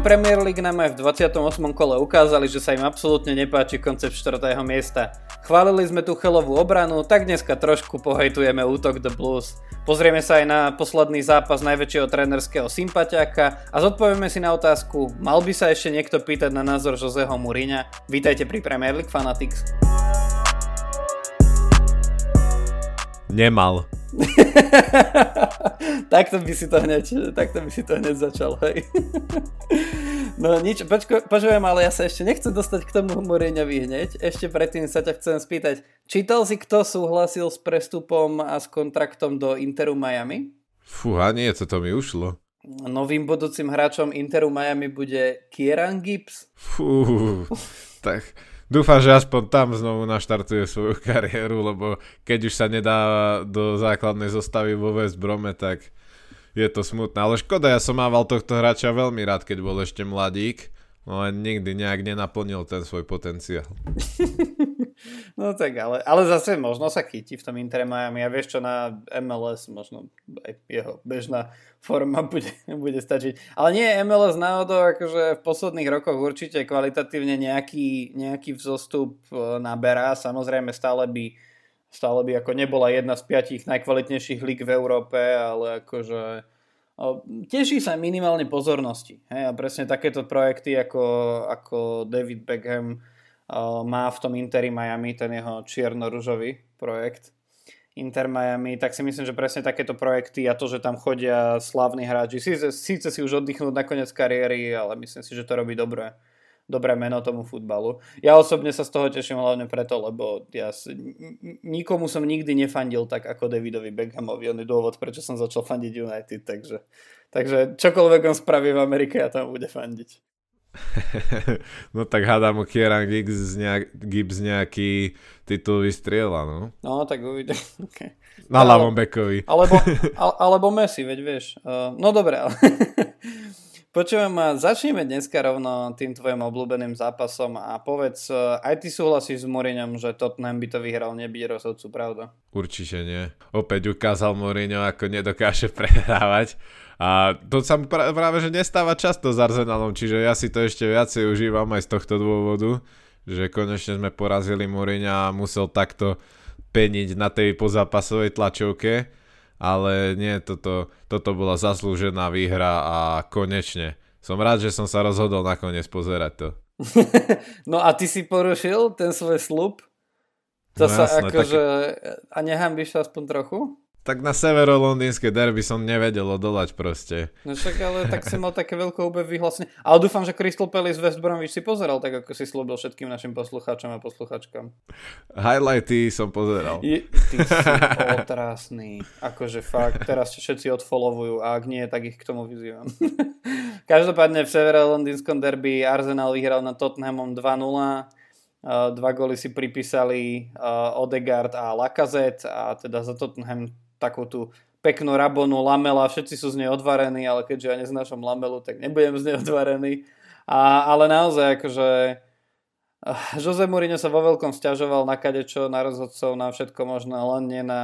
Premier League nám aj v 28. kole ukázali, že sa im absolútne nepáči koncept 4. miesta. Chválili sme tu chelovú obranu, tak dneska trošku pohejtujeme útok The Blues. Pozrieme sa aj na posledný zápas najväčšieho trénerského sympatiáka a zodpovieme si na otázku, mal by sa ešte niekto pýtať na názor Joseho Mourinha? Vítajte pri Premier League Fanatics. Nemal. takto by si to hneď, takto by si to hneď začal, hej. no nič, počko, počujem, ale ja sa ešte nechcem dostať k tomu Mourinhovi hneď. Ešte predtým sa ťa chcem spýtať, čítal si, kto súhlasil s prestupom a s kontraktom do Interu Miami? Fúha, nie, to mi ušlo. Novým budúcim hráčom Interu Miami bude Kieran Gibbs. Fú, tak Dúfam, že aspoň tam znovu naštartuje svoju kariéru, lebo keď už sa nedá do základnej zostavy vo West Brome, tak je to smutné. Ale škoda, ja som mával tohto hráča veľmi rád, keď bol ešte mladík, no ale nikdy nejak nenaplnil ten svoj potenciál. No tak, ale, ale zase možno sa chytí v tom Inter Miami a vieš čo na MLS možno aj jeho bežná forma bude, bude stačiť. Ale nie MLS náhodou, akože v posledných rokoch určite kvalitatívne nejaký, nejaký vzostup e, naberá. Samozrejme stále by, stále by ako nebola jedna z piatich najkvalitnejších líg v Európe, ale akože teší sa minimálne pozornosti. Hej? A presne takéto projekty ako, ako David Beckham má v tom Interi Miami, ten jeho čierno-ružový projekt Inter Miami, tak si myslím, že presne takéto projekty a to, že tam chodia slavní hráči, síce, síce si už oddychnúť na koniec kariéry, ale myslím si, že to robí dobré, dobré meno tomu futbalu. Ja osobne sa z toho teším hlavne preto, lebo ja si, nikomu som nikdy nefandil tak ako Davidovi Beckhamovi, on je dôvod, prečo som začal fandiť United, takže, takže čokoľvek on spraví v Amerike, ja tam bude fandiť. no tak hádam Kieran Gibbs, nejak, Gibbs nejaký titul vystriela, no. No, tak uvidím. Okay. Na ľavom bekovi. Alebo, alebo Messi, veď vieš. Uh, no dobre, ale... Počujem, začneme dneska rovno tým tvojim obľúbeným zápasom a povedz, uh, aj ty súhlasíš s Mourinhom, že Tottenham by to vyhral, nebyť rozhodcu, pravda? Určite nie. Opäť ukázal Mourinho, ako nedokáže prehrávať a to sa práve že nestáva často s Arsenalom, čiže ja si to ešte viacej užívam aj z tohto dôvodu, že konečne sme porazili Mourinha a musel takto peniť na tej pozápasovej tlačovke, ale nie, toto, toto bola zaslúžená výhra a konečne. Som rád, že som sa rozhodol nakoniec pozerať to. no a ty si porušil ten svoj slub? To no sa jasné, akože... Tak... A nehambíš sa aspoň trochu? Tak na severo-londýnske derby som nevedel odolať proste. No však ale tak si mal také veľké úbe vyhlasne. Ale dúfam, že Crystal Palace West Bromwich si pozeral, tak ako si slúbil všetkým našim poslucháčom a posluchačkám. Highlighty som pozeral. Je, ty si otrasný. Akože fakt, teraz všetci odfollowujú a ak nie, tak ich k tomu vyzývam. Každopádne v severo-londýnskom derby Arsenal vyhral na Tottenhamom 2-0. Uh, dva góly si pripísali Odegaard a Lacazette a teda za Tottenham takú tú peknú rabonu Lamela, všetci sú z nej odvarení, ale keďže ja neznášam Lamelu, tak nebudem z nej odvarený. A, ale naozaj akože uh, Jose Mourinho sa vo veľkom stiažoval na kadečo, na rozhodcov, na všetko možné, len nie na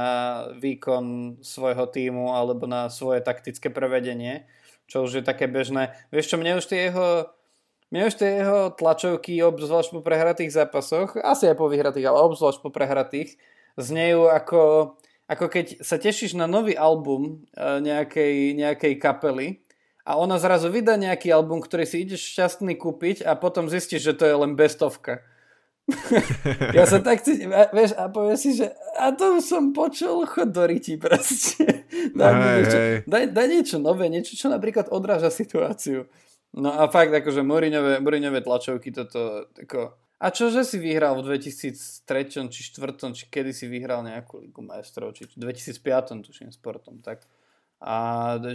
výkon svojho týmu alebo na svoje taktické prevedenie, čo už je také bežné. Vieš čo, mne už tie jeho mne už tie jeho tlačovky, obzvlášť po prehratých zápasoch, asi aj po vyhratých, ale obzvlášť po prehratých, znejú ako ako keď sa tešíš na nový album e, nejakej, nejakej kapely a ona zrazu vydá nejaký album, ktorý si ideš šťastný kúpiť a potom zistíš, že to je len bestovka. ja sa tak cítim, vieš, a povieš si, že a to som počul, chod do riti proste. Daj, hey, niečo, hey. Daj, daj niečo nové, niečo, čo napríklad odráža situáciu. No a fakt, akože Mourinhové tlačovky toto, ako, a čože si vyhral v 2003 či 2004, či kedy si vyhral nejakú ligu majstrov, či v 2005 tuším sportom, tak. A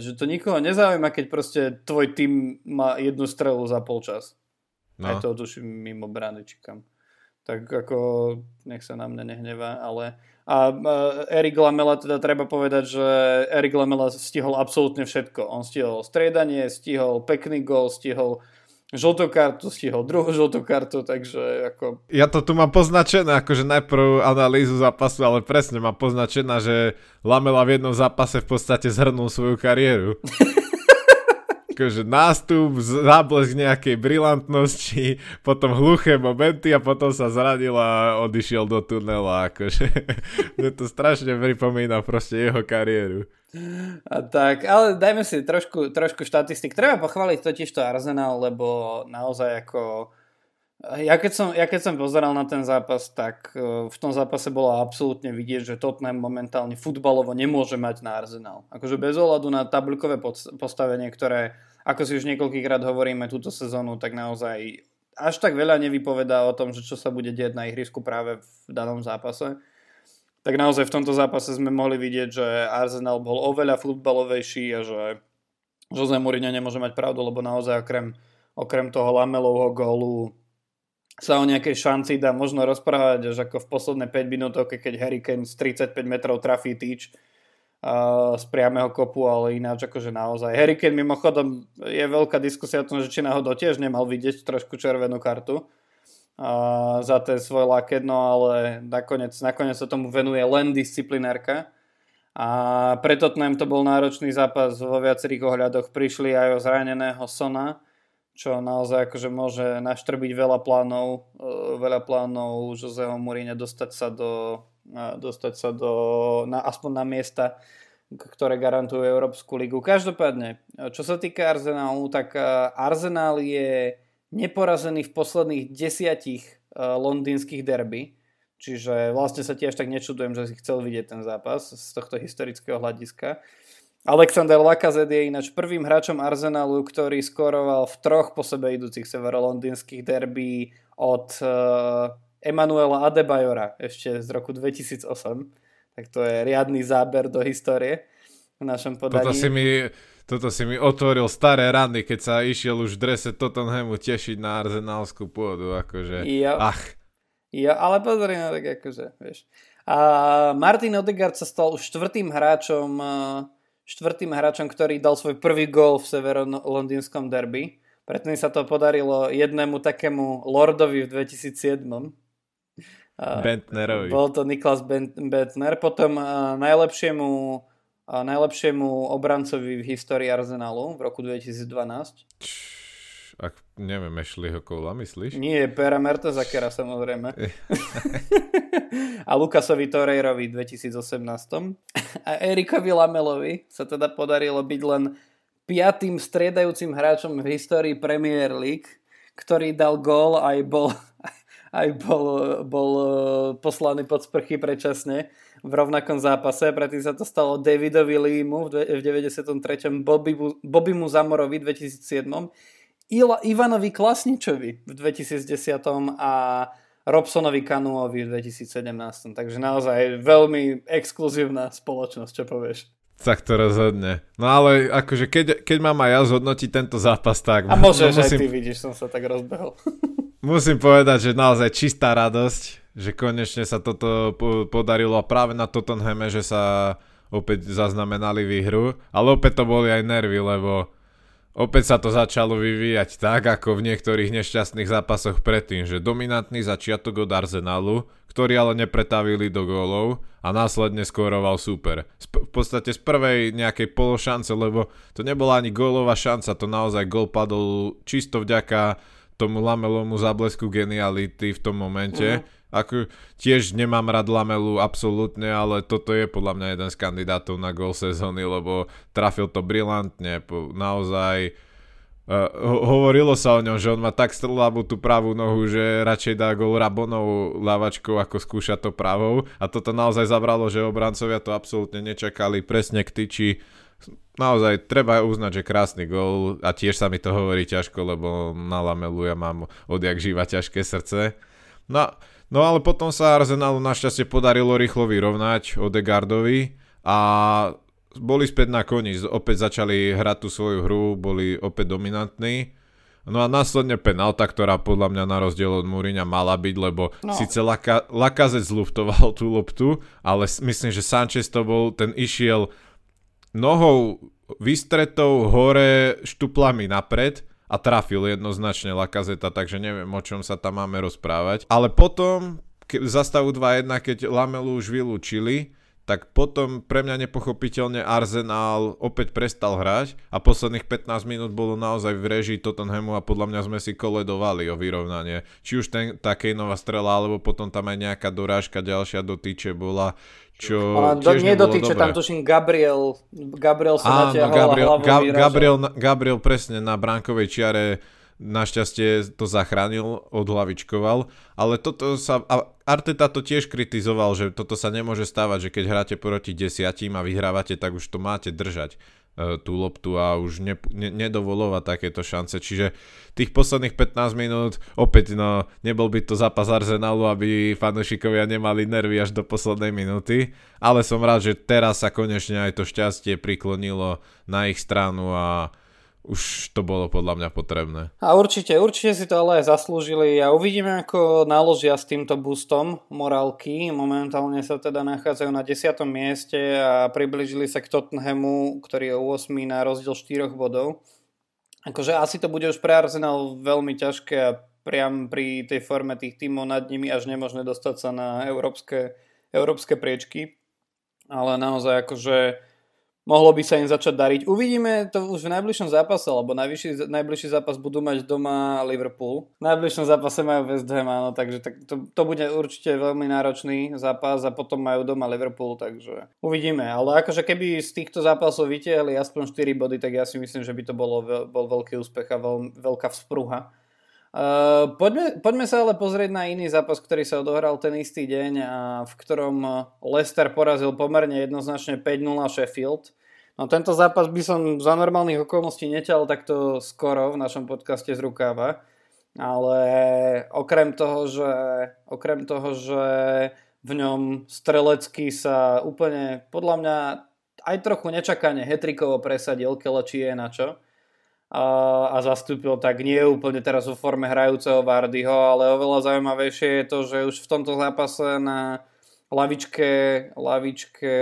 že to nikoho nezaujíma, keď proste tvoj tým má jednu strelu za polčas. No. Aj to tuším mimo brány, či kam. Tak ako, nech sa na mňa nehnevá, ale... A, a Erik Lamela, teda treba povedať, že Erik Lamela stihol absolútne všetko. On stihol striedanie, stihol pekný gol, stihol žltú kartu, stihol druhú žltú kartu, takže ako... Ja to tu mám poznačené, akože najprv analýzu zápasu, ale presne mám poznačená, že Lamela v jednom zápase v podstate zhrnul svoju kariéru. akože nástup, záblesk nejakej brilantnosti, potom hluché momenty a potom sa zranil a odišiel do tunela. Akože, mne to strašne pripomína proste jeho kariéru. A tak, ale dajme si trošku, trošku štatistik. Treba pochváliť totiž to Arsenal, lebo naozaj ako ja keď, som, ja keď som pozeral na ten zápas, tak e, v tom zápase bolo absolútne vidieť, že Tottenham momentálne futbalovo nemôže mať na Arsenal. Akože bez ohľadu na tabulkové postavenie, ktoré, ako si už niekoľkýkrát hovoríme túto sezónu, tak naozaj až tak veľa nevypovedá o tom, že čo sa bude diať na ihrisku práve v danom zápase. Tak naozaj v tomto zápase sme mohli vidieť, že Arsenal bol oveľa futbalovejší a že Jose Mourinho nemôže mať pravdu, lebo naozaj okrem, okrem toho Lamelovho gólu sa o nejakej šanci dá možno rozprávať až ako v posledné 5 minútoch, keď Harry Kane z 35 metrov trafí týč uh, z priameho kopu, ale ináč akože naozaj. Harry Kane mimochodom je veľká diskusia o tom, že či náhodou tiež nemal vidieť trošku červenú kartu za ten svoj laket, no ale nakoniec, nakoniec sa tomu venuje len disciplinárka. A pre Tottenham to bol náročný zápas vo viacerých ohľadoch. Prišli aj o zraneného Sona, čo naozaj akože môže naštrbiť veľa plánov, e, veľa plánov Joseho Mourinho dostať sa do, dostať sa do na, aspoň na miesta, ktoré garantujú Európsku ligu. Každopádne, čo sa týka Arsenalu, tak e, Arsenal je neporazený v posledných desiatich e, londýnskych derby, čiže vlastne sa tiež tak nečudujem, že si chcel vidieť ten zápas z tohto historického hľadiska. Alexander Lacazette je ináč prvým hráčom Arsenalu, ktorý skoroval v troch po sebe idúcich severolondýnskych derbí od uh, Emanuela Adebayora ešte z roku 2008. Tak to je riadny záber do histórie v našom podaní. Toto si mi, toto si mi otvoril staré rany, keď sa išiel už v drese Tottenhamu tešiť na arzenálskú pôdu. Akože, jo. ach. Jo, ale pozri na tak akože, vieš. A Martin Odegaard sa stal už štvrtým hráčom uh, štvrtým hráčom, ktorý dal svoj prvý gól v severo-londýnskom derby. Predtým sa to podarilo jednému takému Lordovi v 2007. Bentnerovi. Bol to Niklas Bentner. Potom uh, najlepšiemu, najlepšiemu obrancovi v histórii Arsenalu v roku 2012. Ak neviem, Ashleyho Kola, myslíš? Nie, Pera Mertezakera samozrejme. a Lukasovi Torreirovi v 2018. A Erikovi Lamelovi sa teda podarilo byť len piatým striedajúcim hráčom v histórii Premier League, ktorý dal gól aj bol, aj bol, bol e, poslaný pod sprchy predčasne v rovnakom zápase. Predtým sa to stalo Davidovi Limu v 93. Bobby Zamorovi v 2007 Ila, Ivanovi Klasničovi v 2010 a Robsonovi Kanuovi v 2017. Takže naozaj veľmi exkluzívna spoločnosť, čo povieš. Tak to rozhodne. No ale akože keď, keď mám aj ja zhodnotiť tento zápas, tak... A môžeš no, musím, aj ty vidíš, som sa tak rozbehol. musím povedať, že naozaj čistá radosť, že konečne sa toto podarilo práve na Tottenhame, že sa opäť zaznamenali výhru, ale opäť to boli aj nervy, lebo Opäť sa to začalo vyvíjať tak, ako v niektorých nešťastných zápasoch predtým, že dominantný začiatok od Arsenalu, ktorý ale nepretavili do gólov a následne skóroval super. v podstate z prvej nejakej pološance, lebo to nebola ani gólová šanca, to naozaj gól padol čisto vďaka tomu lamelomu záblesku geniality v tom momente. Uh-huh ako tiež nemám rád Lamelu absolútne, ale toto je podľa mňa jeden z kandidátov na gol sezóny, lebo trafil to brilantne, naozaj Uh, hovorilo sa o ňom, že on má tak strlabú tú pravú nohu, že radšej dá gol Rabonovou lavačkou, ako skúša to pravou. A toto naozaj zabralo, že obrancovia to absolútne nečakali presne k tyči. Naozaj treba uznať, že krásny gol a tiež sa mi to hovorí ťažko, lebo na Lamelu ja mám odjak živa ťažké srdce. No No ale potom sa Arsenalu našťastie podarilo rýchlo vyrovnať Odegardovi a boli späť na koni, opäť začali hrať tú svoju hru, boli opäť dominantní. No a následne penálta, ktorá podľa mňa na rozdiel od Múriňa mala byť, lebo no. síce Laka, Lakazec zluftoval tú loptu, ale myslím, že Sanchez to bol, ten išiel nohou vystretou hore štuplami napred a trafil jednoznačne Lakazeta, takže neviem, o čom sa tam máme rozprávať. Ale potom, ke, za stavu 2-1, keď Lamelu už vylúčili, tak potom pre mňa nepochopiteľne Arsenal opäť prestal hrať a posledných 15 minút bolo naozaj v režii Tottenhamu a podľa mňa sme si koledovali o vyrovnanie. Či už ten, tá Kaneová strela, alebo potom tam aj nejaká dorážka ďalšia do týče bola, čo a do, nie do týče, tam tuším Gabriel, Gabriel sa natiahol Gabriel, Ga- Gabriel, Gabriel presne na bránkovej čiare našťastie to zachránil, odhlavičkoval, ale toto sa, a Arteta to tiež kritizoval, že toto sa nemôže stávať, že keď hráte proti desiatim a vyhrávate, tak už to máte držať tú loptu a už ne, ne, nedovolovať takéto šance. Čiže tých posledných 15 minút, opäť no, nebol by to zápas Arsenalu, aby fanúšikovia nemali nervy až do poslednej minúty, ale som rád, že teraz sa konečne aj to šťastie priklonilo na ich stranu a už to bolo podľa mňa potrebné. A určite, určite si to ale aj zaslúžili a uvidíme, ako naložia s týmto boostom morálky. Momentálne sa teda nachádzajú na 10. mieste a približili sa k Tottenhamu, ktorý je 8. na rozdiel 4 bodov. Akože asi to bude už pre Arsenal veľmi ťažké a priam pri tej forme tých tímov nad nimi až nemožné dostať sa na európske, európske priečky. Ale naozaj akože mohlo by sa im začať dariť. Uvidíme to už v najbližšom zápase, lebo najbližší, najbližší zápas budú mať doma Liverpool. V najbližšom zápase majú West Ham, áno, takže tak to, to bude určite veľmi náročný zápas a potom majú doma Liverpool, takže uvidíme. Ale akože keby z týchto zápasov vytiahli aspoň 4 body, tak ja si myslím, že by to bolo bol veľký úspech a veľ, veľká vzprúha Uh, poďme, poďme sa ale pozrieť na iný zápas, ktorý sa odohral ten istý deň a v ktorom Leicester porazil pomerne jednoznačne 5-0 Sheffield. No tento zápas by som za normálnych okolností neťal takto skoro v našom podcaste z rukáva, ale okrem toho, že, okrem toho, že v ňom strelecky sa úplne podľa mňa aj trochu nečakane hetrikovo presadil, či je na čo a, zastúpil tak nie úplne teraz vo forme hrajúceho Vardyho, ale oveľa zaujímavejšie je to, že už v tomto zápase na lavičke, lavičke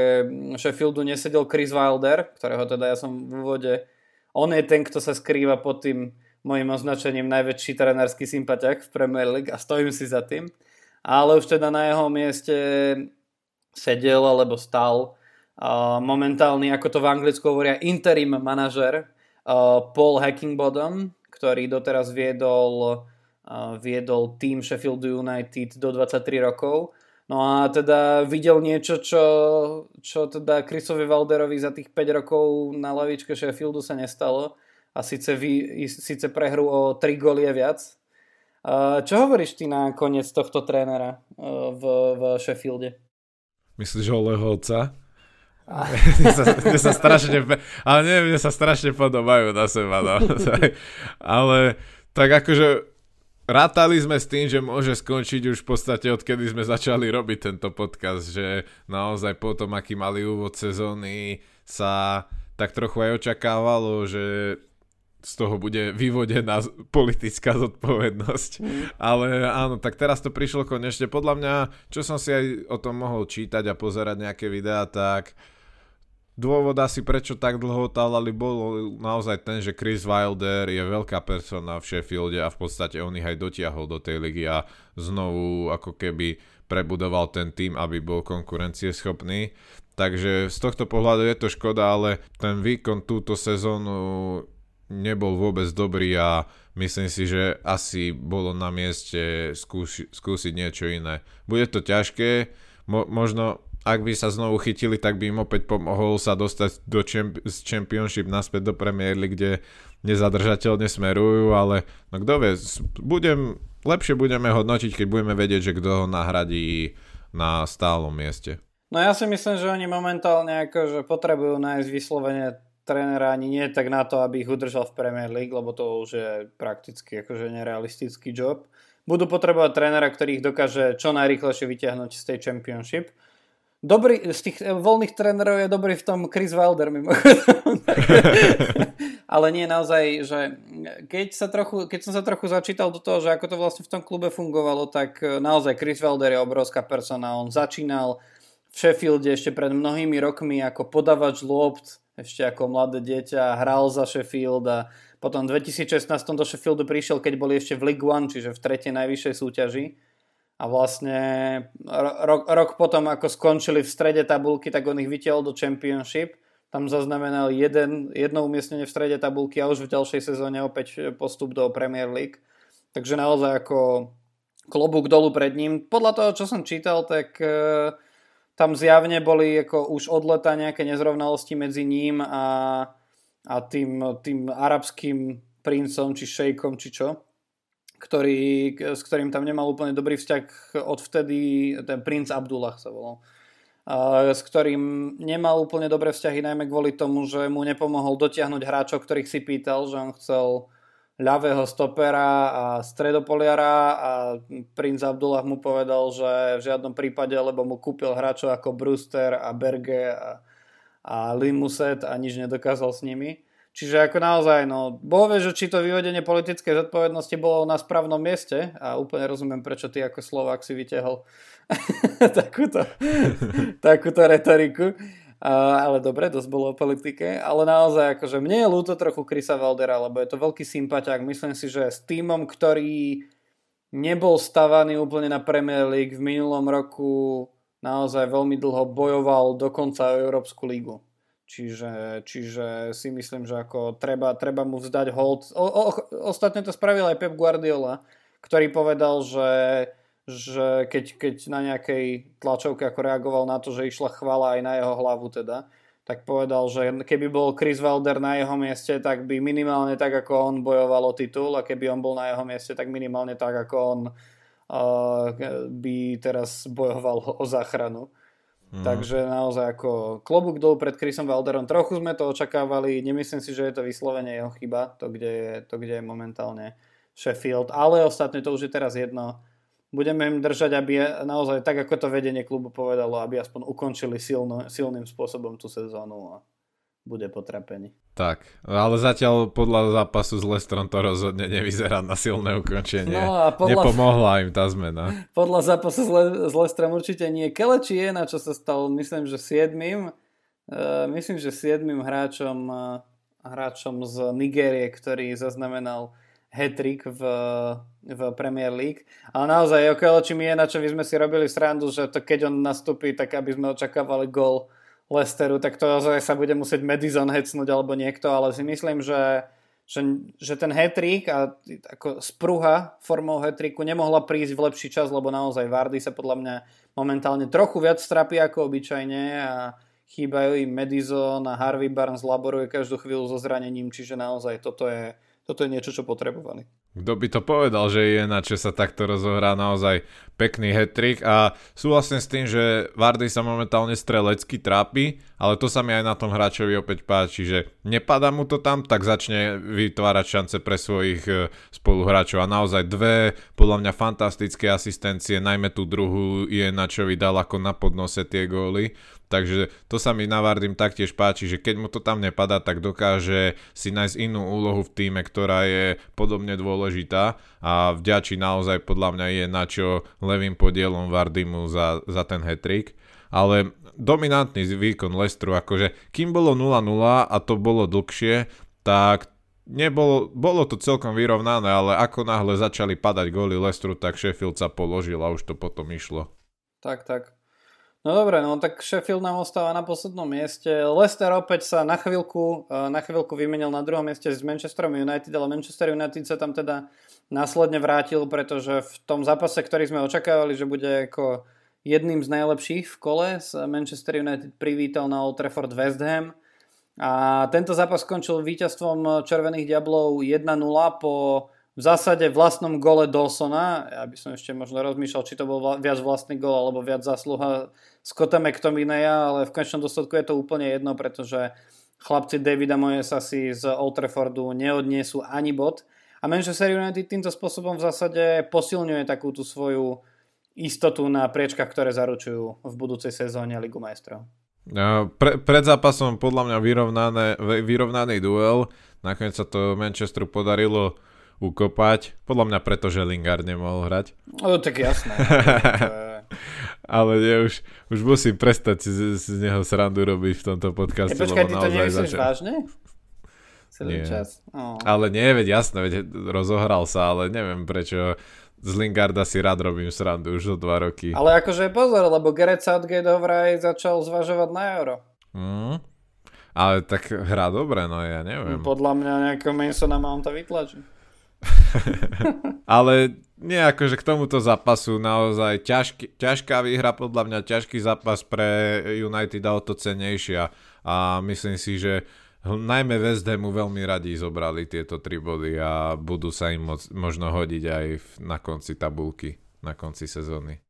Sheffieldu nesedel Chris Wilder, ktorého teda ja som v úvode on je ten, kto sa skrýva pod tým mojim označením najväčší trenerský sympatiak v Premier League a stojím si za tým. Ale už teda na jeho mieste sedel alebo stal momentálny, ako to v Anglicku hovoria, interim manažer Paul Hackingbottom, ktorý doteraz viedol, uh, viedol tým Sheffield United do 23 rokov. No a teda videl niečo, čo, čo teda Chrisovi Valderovi za tých 5 rokov na lavičke Sheffieldu sa nestalo. A síce, vy, síce prehru o 3 góly je viac. Uh, čo hovoríš ty na koniec tohto trénera v, v Sheffielde? Myslíš o Lehovca? mne, sa, mne sa strašne, ale neviem, mne sa strašne podobajú na seba, no. ale tak akože rátali sme s tým, že môže skončiť už v podstate odkedy sme začali robiť tento podcast, že naozaj po tom, aký mali úvod sezóny, sa tak trochu aj očakávalo, že z toho bude vyvodená politická zodpovednosť. Mm. Ale áno, tak teraz to prišlo konečne. Podľa mňa, čo som si aj o tom mohol čítať a pozerať nejaké videá, tak Dôvod asi prečo tak dlho otálali bol naozaj ten, že Chris Wilder je veľká persona v Sheffielde a v podstate on ich aj dotiahol do tej ligy a znovu ako keby prebudoval ten tým, aby bol konkurencieschopný. Takže z tohto pohľadu je to škoda, ale ten výkon túto sezónu nebol vôbec dobrý a myslím si, že asi bolo na mieste skúsi, skúsiť niečo iné. Bude to ťažké, mo- možno ak by sa znovu chytili, tak by im opäť pomohol sa dostať do champ- z Championship naspäť do Premier League, kde nezadržateľne smerujú, ale no kto vie, budem, lepšie budeme hodnotiť, keď budeme vedieť, že kto ho nahradí na stálom mieste. No ja si myslím, že oni momentálne akože potrebujú nájsť vyslovene trénera ani nie tak na to, aby ich udržal v Premier League, lebo to už je prakticky akože nerealistický job. Budú potrebovať trénera, ktorý ich dokáže čo najrychlejšie vyťahnuť z tej Championship Dobrý, z tých eh, voľných trénerov je dobrý v tom Chris Wilder. Ale nie naozaj, že keď, sa trochu, keď som sa trochu začítal do toho, že ako to vlastne v tom klube fungovalo, tak eh, naozaj Chris Wilder je obrovská persona. On začínal v Sheffielde ešte pred mnohými rokmi ako podavač lopt, ešte ako mladé dieťa, hral za Sheffield a potom v 2016 do Sheffieldu prišiel, keď boli ešte v League One, čiže v tretej najvyššej súťaži a vlastne rok, rok potom, ako skončili v strede tabulky, tak on ich vytiahol do Championship. Tam zaznamenal jeden, jedno umiestnenie v strede tabulky a už v ďalšej sezóne opäť postup do Premier League. Takže naozaj ako klobúk dolu pred ním. Podľa toho, čo som čítal, tak e, tam zjavne boli ako už od leta nejaké nezrovnalosti medzi ním a, a tým, tým arabským princom, či šejkom, či čo ktorý, s ktorým tam nemal úplne dobrý vzťah odvtedy, ten princ Abdullah sa volal, s ktorým nemal úplne dobré vzťahy, najmä kvôli tomu, že mu nepomohol dotiahnuť hráčov, ktorých si pýtal, že on chcel ľavého stopera a stredopoliara a princ Abdullah mu povedal, že v žiadnom prípade, lebo mu kúpil hráčov ako Brewster a Berge a, a Limuset a nič nedokázal s nimi. Čiže ako naozaj, no, boh vie, že či to vyvedenie politickej zodpovednosti bolo na správnom mieste a úplne rozumiem, prečo ty ako Slovák si vytiahol takúto, takúto retoriku. Ale dobre, dosť bolo o politike. Ale naozaj, akože mne je ľúto trochu Krisa Valdera, lebo je to veľký sympatiák. Myslím si, že s týmom, ktorý nebol stavaný úplne na Premier League v minulom roku naozaj veľmi dlho bojoval dokonca o Európsku lígu. Čiže, čiže si myslím, že ako treba, treba mu vzdať hold. O, o, ostatne to spravil aj Pep Guardiola, ktorý povedal, že, že keď, keď na nejakej tlačovke ako reagoval na to, že išla chvala aj na jeho hlavu teda, tak povedal, že keby bol Chris Wilder na jeho mieste, tak by minimálne tak, ako on bojoval o titul a keby on bol na jeho mieste, tak minimálne tak, ako on uh, by teraz bojoval o záchranu. Mm. Takže naozaj ako klobúk dolu pred Chrisom Valderom. Trochu sme to očakávali, nemyslím si, že je to vyslovene jeho chyba, to kde je, to, kde je momentálne Sheffield, ale ostatne to už je teraz jedno. Budeme im držať, aby naozaj tak, ako to vedenie klubu povedalo, aby aspoň ukončili silno, silným spôsobom tú sezónu. A bude potrapený. Tak, ale zatiaľ podľa zápasu s Lestrom to rozhodne nevyzerá na silné ukončenie. No a podľa, Nepomohla im tá zmena. Podľa zápasu s, Le- s Lestrom určite nie. Keleči je, na čo sa stal, myslím, že siedmým. Uh, myslím, že siedmým hráčom, uh, hráčom z Nigérie, ktorý zaznamenal hetrik v, v Premier League. Ale naozaj, Keleči mi je, na čo my sme si robili srandu, že to keď on nastúpi, tak aby sme očakávali gol Lesteru, tak to sa bude musieť Madison hecnúť alebo niekto, ale si myslím, že, že, že ten hetrik a ako spruha formou hetriku nemohla prísť v lepší čas, lebo naozaj Vardy sa podľa mňa momentálne trochu viac strapí ako obyčajne a chýbajú im Madison a Harvey Barnes laboruje každú chvíľu so zranením, čiže naozaj toto je, toto je niečo, čo potrebovali. Kto by to povedal, že je na čo sa takto rozohrá naozaj pekný hetrik a súhlasím s tým, že Vardy sa momentálne strelecky trápi, ale to sa mi aj na tom hráčovi opäť páči, že nepadá mu to tam, tak začne vytvárať šance pre svojich e, spoluhráčov. A naozaj dve podľa mňa fantastické asistencie, najmä tú druhú je na čo vydal ako na podnose tie góly, Takže to sa mi na Vardim taktiež páči, že keď mu to tam nepadá, tak dokáže si nájsť inú úlohu v týme, ktorá je podobne dôležitá a vďačí naozaj podľa mňa je na čo levým podielom Vardimu za, za ten hetrik. Ale dominantný výkon Lestru, akože kým bolo 0-0 a to bolo dlhšie, tak nebolo, bolo to celkom vyrovnané, ale ako náhle začali padať góly Lestru, tak Sheffield sa položil a už to potom išlo. Tak, tak. No dobre, no tak Sheffield nám ostáva na poslednom mieste. Leicester opäť sa na chvíľku, e, na chvíľku vymenil na druhom mieste s Manchesterom United, ale Manchester United sa tam teda následne vrátil, pretože v tom zápase, ktorý sme očakávali, že bude ako jedným z najlepších v kole, Manchester United privítal na Old Trafford West Ham. A tento zápas skončil víťazstvom Červených diablov 1-0 po v zásade vlastnom gole Dawsona, ja by som ešte možno rozmýšľal, či to bol viac vlastný gol alebo viac zásluha Scotta McTominaya, ale v konečnom dôsledku je to úplne jedno, pretože chlapci Davida Moyesa si z Old Traffordu neodniesú ani bod a Manchester United týmto spôsobom v zásade posilňuje takú tú svoju istotu na priečkach, ktoré zaručujú v budúcej sezóne Ligu majstrov. Pre, pred zápasom podľa mňa vyrovnané, vyrovnaný duel. Nakoniec sa to Manchesteru podarilo ukopať. Podľa mňa preto, že Lingard nemohol hrať. No tak jasné. Ale nie, už, už musím prestať z, z neho srandu robiť v tomto podcaste. Ja, počkaj, ty to nemyslíš začal... vážne? Celý nie. čas. Oh. Ale nie, veď jasné, veď rozohral sa, ale neviem prečo z Lingarda si rád robím srandu už o dva roky. Ale akože pozor, lebo Gareth Southgate ho vraj začal zvažovať na euro. Mm. Ale tak hrá dobre, no ja neviem. Podľa mňa nejakého Masona Mounta vytlačí. Ale nie akože k tomuto zápasu naozaj ťažký, ťažká výhra, podľa mňa ťažký zápas pre United a o to cenejšia. A myslím si, že najmä West Hamu veľmi radi zobrali tieto tri body a budú sa im moc, možno hodiť aj na konci tabulky, na konci sezóny.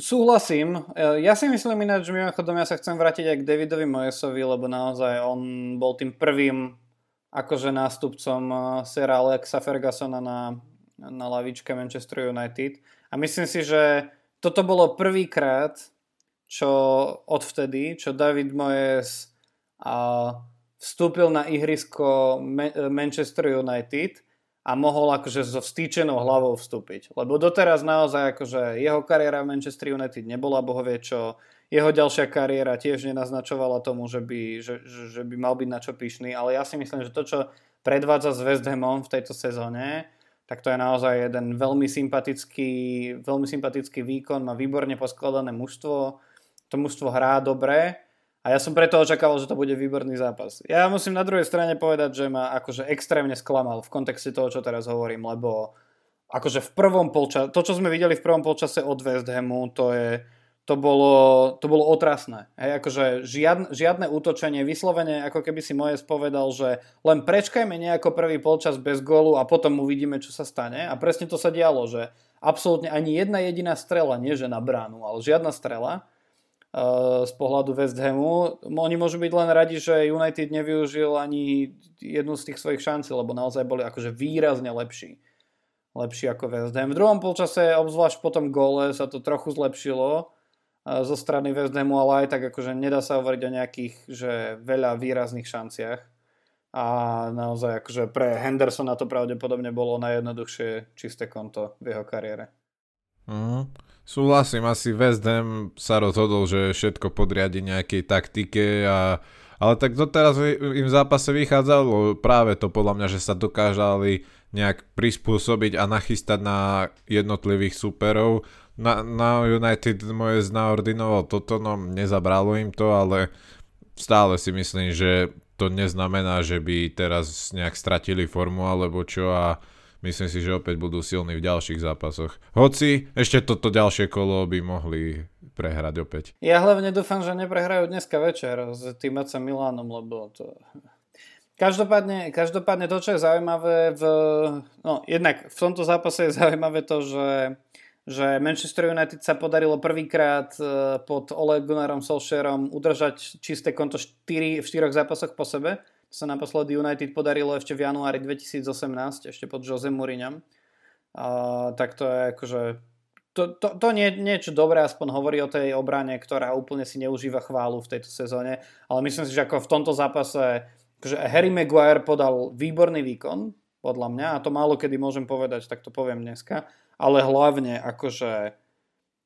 Súhlasím. Ja si myslím ináč, že mimochodom ja sa chcem vrátiť aj k Davidovi Mojesovi, lebo naozaj on bol tým prvým akože nástupcom eh, Sera Alexa Fergusona na, na lavičke Manchester United. A myslím si, že toto bolo prvýkrát, čo odvtedy, čo David Moyes a vstúpil na ihrisko Manchester United a mohol akože so vstýčenou hlavou vstúpiť. Lebo doteraz naozaj akože jeho kariéra v Manchester United nebola bohovie čo, jeho ďalšia kariéra tiež nenaznačovala tomu, že by, že, že by mal byť na čo pyšný, ale ja si myslím, že to, čo predvádza s West Hamom v tejto sezóne, tak to je naozaj jeden veľmi sympatický, veľmi sympatický výkon, má výborne poskladané mužstvo, to mužstvo hrá dobre a ja som preto očakával, že to bude výborný zápas. Ja musím na druhej strane povedať, že ma akože extrémne sklamal v kontexte toho, čo teraz hovorím, lebo akože v prvom polčase, to čo sme videli v prvom polčase od West Hamu, to je, to bolo, to bolo otrasné. Hej, akože žiadne, žiadne útočenie, vyslovene ako keby si Mojes povedal, že len prečkajme nejako prvý polčas bez gólu a potom uvidíme, čo sa stane. A presne to sa dialo, že absolútne ani jedna jediná strela, nie že na bránu, ale žiadna strela Eh, z pohľadu West Hamu. Oni môžu byť len radi, že United nevyužil ani jednu z tých svojich šancí, lebo naozaj boli akože výrazne lepší. Lepší ako West Ham. V druhom polčase, obzvlášť po tom gole, sa to trochu zlepšilo zo strany West ale aj tak akože nedá sa hovoriť o nejakých že veľa výrazných šanciach. A naozaj akože pre Hendersona to pravdepodobne bolo najjednoduchšie čisté konto v jeho kariére. Uh-huh. Súhlasím, asi West sa rozhodol, že všetko podriadi nejakej taktike a ale tak doteraz im v zápase vychádzalo práve to podľa mňa, že sa dokážali nejak prispôsobiť a nachystať na jednotlivých superov. Na, na United moje znaordinoval toto, no nezabralo im to, ale stále si myslím, že to neznamená, že by teraz nejak stratili formu alebo čo a myslím si, že opäť budú silní v ďalších zápasoch. Hoci ešte toto ďalšie kolo by mohli prehrať opäť. Ja hlavne dúfam, že neprehrajú dneska večer s tým AC Milánom, lebo to... Každopádne, každopádne to, čo je zaujímavé v... No, jednak v tomto zápase je zaujímavé to, že že Manchester United sa podarilo prvýkrát e, pod Ole Gunnarom Solskjaerom udržať čisté konto 4, v 4 zápasoch po sebe. Sa naposledy United podarilo ešte v januári 2018, ešte pod Jose Mourinhom. Tak to je akože to, to, to nie, niečo dobré aspoň hovorí o tej obrane, ktorá úplne si neužíva chválu v tejto sezóne, ale myslím si, že ako v tomto zápase že Harry Maguire podal výborný výkon, podľa mňa, a to málo kedy môžem povedať, tak to poviem dneska, ale hlavne akože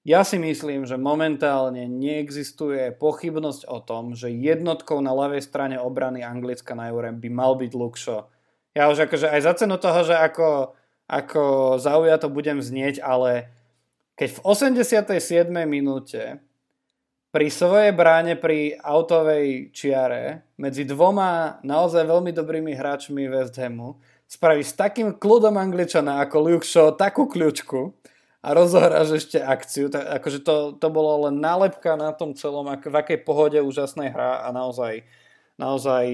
ja si myslím, že momentálne neexistuje pochybnosť o tom, že jednotkou na ľavej strane obrany Anglicka na Eure by mal byť Luxo. Ja už akože aj za cenu toho, že ako, ako zaujato budem znieť, ale keď v 87. minúte pri svojej bráne pri autovej čiare medzi dvoma naozaj veľmi dobrými hráčmi West Hamu spraví s takým kľudom Angličana ako Luke Shaw takú kľúčku, a rozohráš ešte akciu. Tak, akože to, to bolo len nálepka na tom celom, ak, v akej pohode úžasnej hra a naozaj naozaj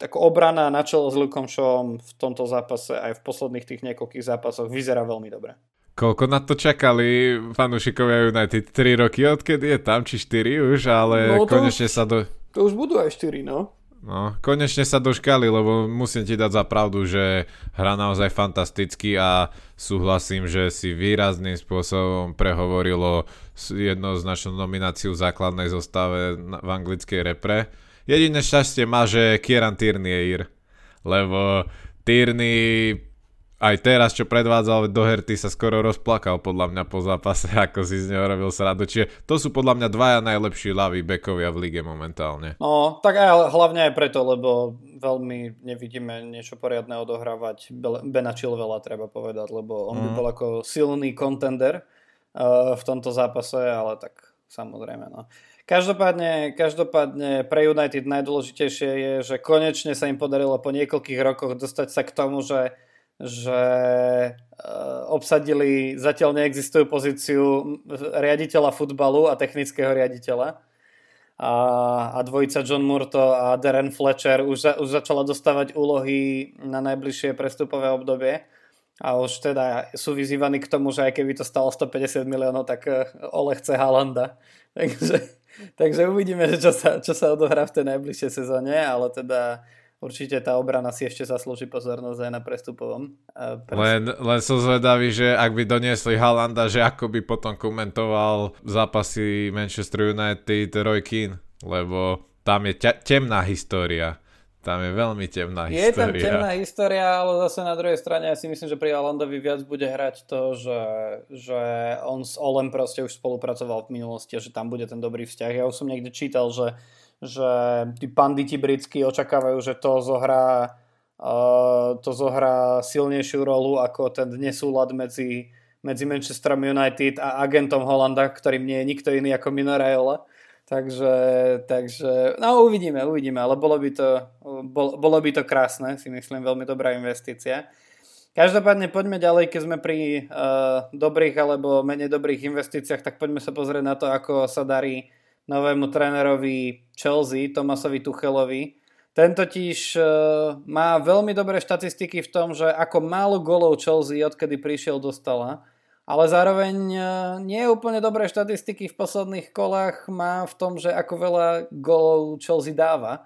ako obrana na čelo s Lukom Shawom v tomto zápase aj v posledných tých niekoľkých zápasoch vyzerá veľmi dobre. Koľko na to čakali fanúšikovia United? 3 roky, odkedy je tam, či 4 už, ale no konečne už, sa do... To už budú aj 4, no. No, konečne sa doškali, lebo musím ti dať za pravdu, že hra naozaj fantasticky a súhlasím, že si výrazným spôsobom prehovorilo jednoznačnú nomináciu v základnej zostave v anglickej repre. Jediné šťastie má, že Kieran Tierney je Ir, lebo Tierney aj teraz, čo predvádzal do Herty, sa skoro rozplakal podľa mňa po zápase, ako si z neho robil sradu. Čiže to sú podľa mňa dvaja najlepší ľaví bekovia v lige momentálne. No, tak aj hlavne aj preto, lebo veľmi nevidíme niečo poriadne odohrávať. Bena Chilvela treba povedať, lebo on mm. by mhm. bol ako silný kontender uh, v tomto zápase, ale tak samozrejme. No. Každopádne, každopádne pre United najdôležitejšie je, že konečne sa im podarilo po niekoľkých rokoch dostať sa k tomu, že že e, obsadili zatiaľ neexistujú pozíciu riaditeľa futbalu a technického riaditeľa. A, a dvojica John Murto a Darren Fletcher už, za, už začala dostávať úlohy na najbližšie prestupové obdobie. A už teda sú vyzývaní k tomu, že aj keby to stalo 150 miliónov, tak e, Ole chce Halanda. Takže, takže uvidíme, čo sa, čo sa odohrá v tej najbližšej sezóne, ale teda určite tá obrana si ešte zaslúži pozornosť aj na prestupovom. Len, len som zvedavý, že ak by doniesli Halanda, že ako by potom komentoval zápasy Manchester United Roy Keane, lebo tam je ťa, temná história. Tam je veľmi temná je história. Je tam temná história, ale zase na druhej strane ja si myslím, že pri Alandovi viac bude hrať to, že, že on s Olem proste už spolupracoval v minulosti a že tam bude ten dobrý vzťah. Ja už som niekde čítal, že že tí panditi britskí očakávajú, že to zohrá, uh, to zohrá silnejšiu rolu ako ten nesúlad medzi, medzi Manchesterom United a agentom Holanda, ktorým nie je nikto iný ako Mino Raiola. Takže, takže, no uvidíme, uvidíme, ale bolo by to, bol, bolo by to krásne, si myslím, veľmi dobrá investícia. Každopádne poďme ďalej, keď sme pri uh, dobrých alebo menej dobrých investíciách, tak poďme sa pozrieť na to, ako sa darí novému trénerovi Chelsea, Tomasovi Tuchelovi. Ten totiž uh, má veľmi dobré štatistiky v tom, že ako málo golov Chelsea odkedy prišiel dostala, ale zároveň uh, nie úplne dobré štatistiky v posledných kolách má v tom, že ako veľa golov Chelsea dáva.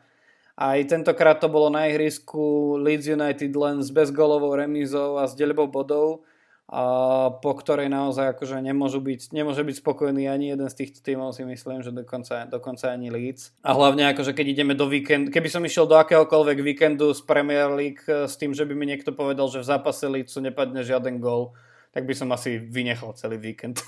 Aj tentokrát to bolo na ihrisku Leeds United len s bezgolovou remízou a s deľbou bodov a po ktorej naozaj akože nemôžu byť, nemôže byť spokojný ani jeden z týchto tímov si myslím, že dokonca, dokonca ani Leeds. A hlavne akože keď ideme do víkendu, keby som išiel do akéhokoľvek víkendu z Premier League eh, s tým, že by mi niekto povedal, že v zápase Leedsu nepadne žiaden gol, tak by som asi vynechal celý víkend.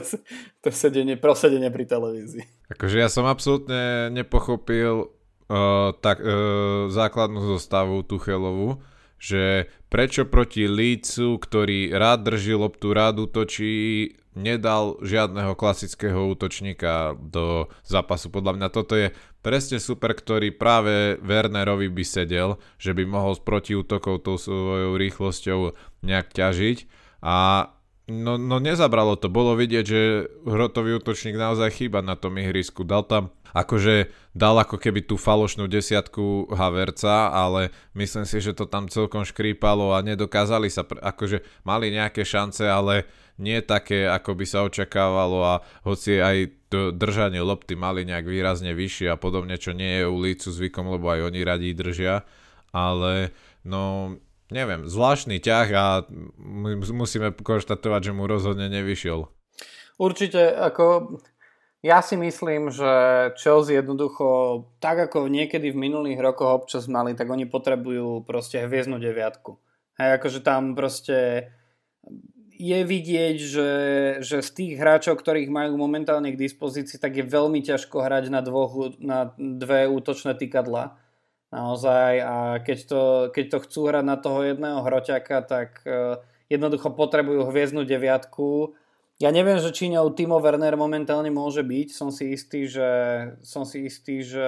to sedenie, prosedenie pri televízii. Akože ja som absolútne nepochopil uh, tak, uh, základnú zostavu Tuchelovu, že prečo proti Lícu, ktorý rád drží loptu, rád útočí, nedal žiadneho klasického útočníka do zápasu. Podľa mňa toto je presne super, ktorý práve Wernerovi by sedel, že by mohol s protiútokov tou svojou rýchlosťou nejak ťažiť a No, no nezabralo to, bolo vidieť, že hrotový útočník naozaj chýba na tom ihrisku. Dal tam, akože dal ako keby tú falošnú desiatku Haverca, ale myslím si, že to tam celkom škrípalo a nedokázali sa, akože mali nejaké šance, ale nie také, ako by sa očakávalo a hoci aj to držanie lopty mali nejak výrazne vyššie a podobne, čo nie je u Lícu zvykom, lebo aj oni radí držia, ale no neviem, zvláštny ťah a musíme konštatovať, že mu rozhodne nevyšiel. Určite, ako ja si myslím, že Chelsea jednoducho, tak ako niekedy v minulých rokoch občas mali, tak oni potrebujú proste hviezdnu deviatku. Hej, akože tam proste je vidieť, že, že z tých hráčov, ktorých majú momentálne k dispozícii, tak je veľmi ťažko hrať na, dvoch, na dve útočné tykadla naozaj a keď to, keď to chcú hrať na toho jedného hroťaka, tak uh, jednoducho potrebujú hviezdnu deviatku. Ja neviem, že či ňou Timo Werner momentálne môže byť, som si istý, že, som si istý, že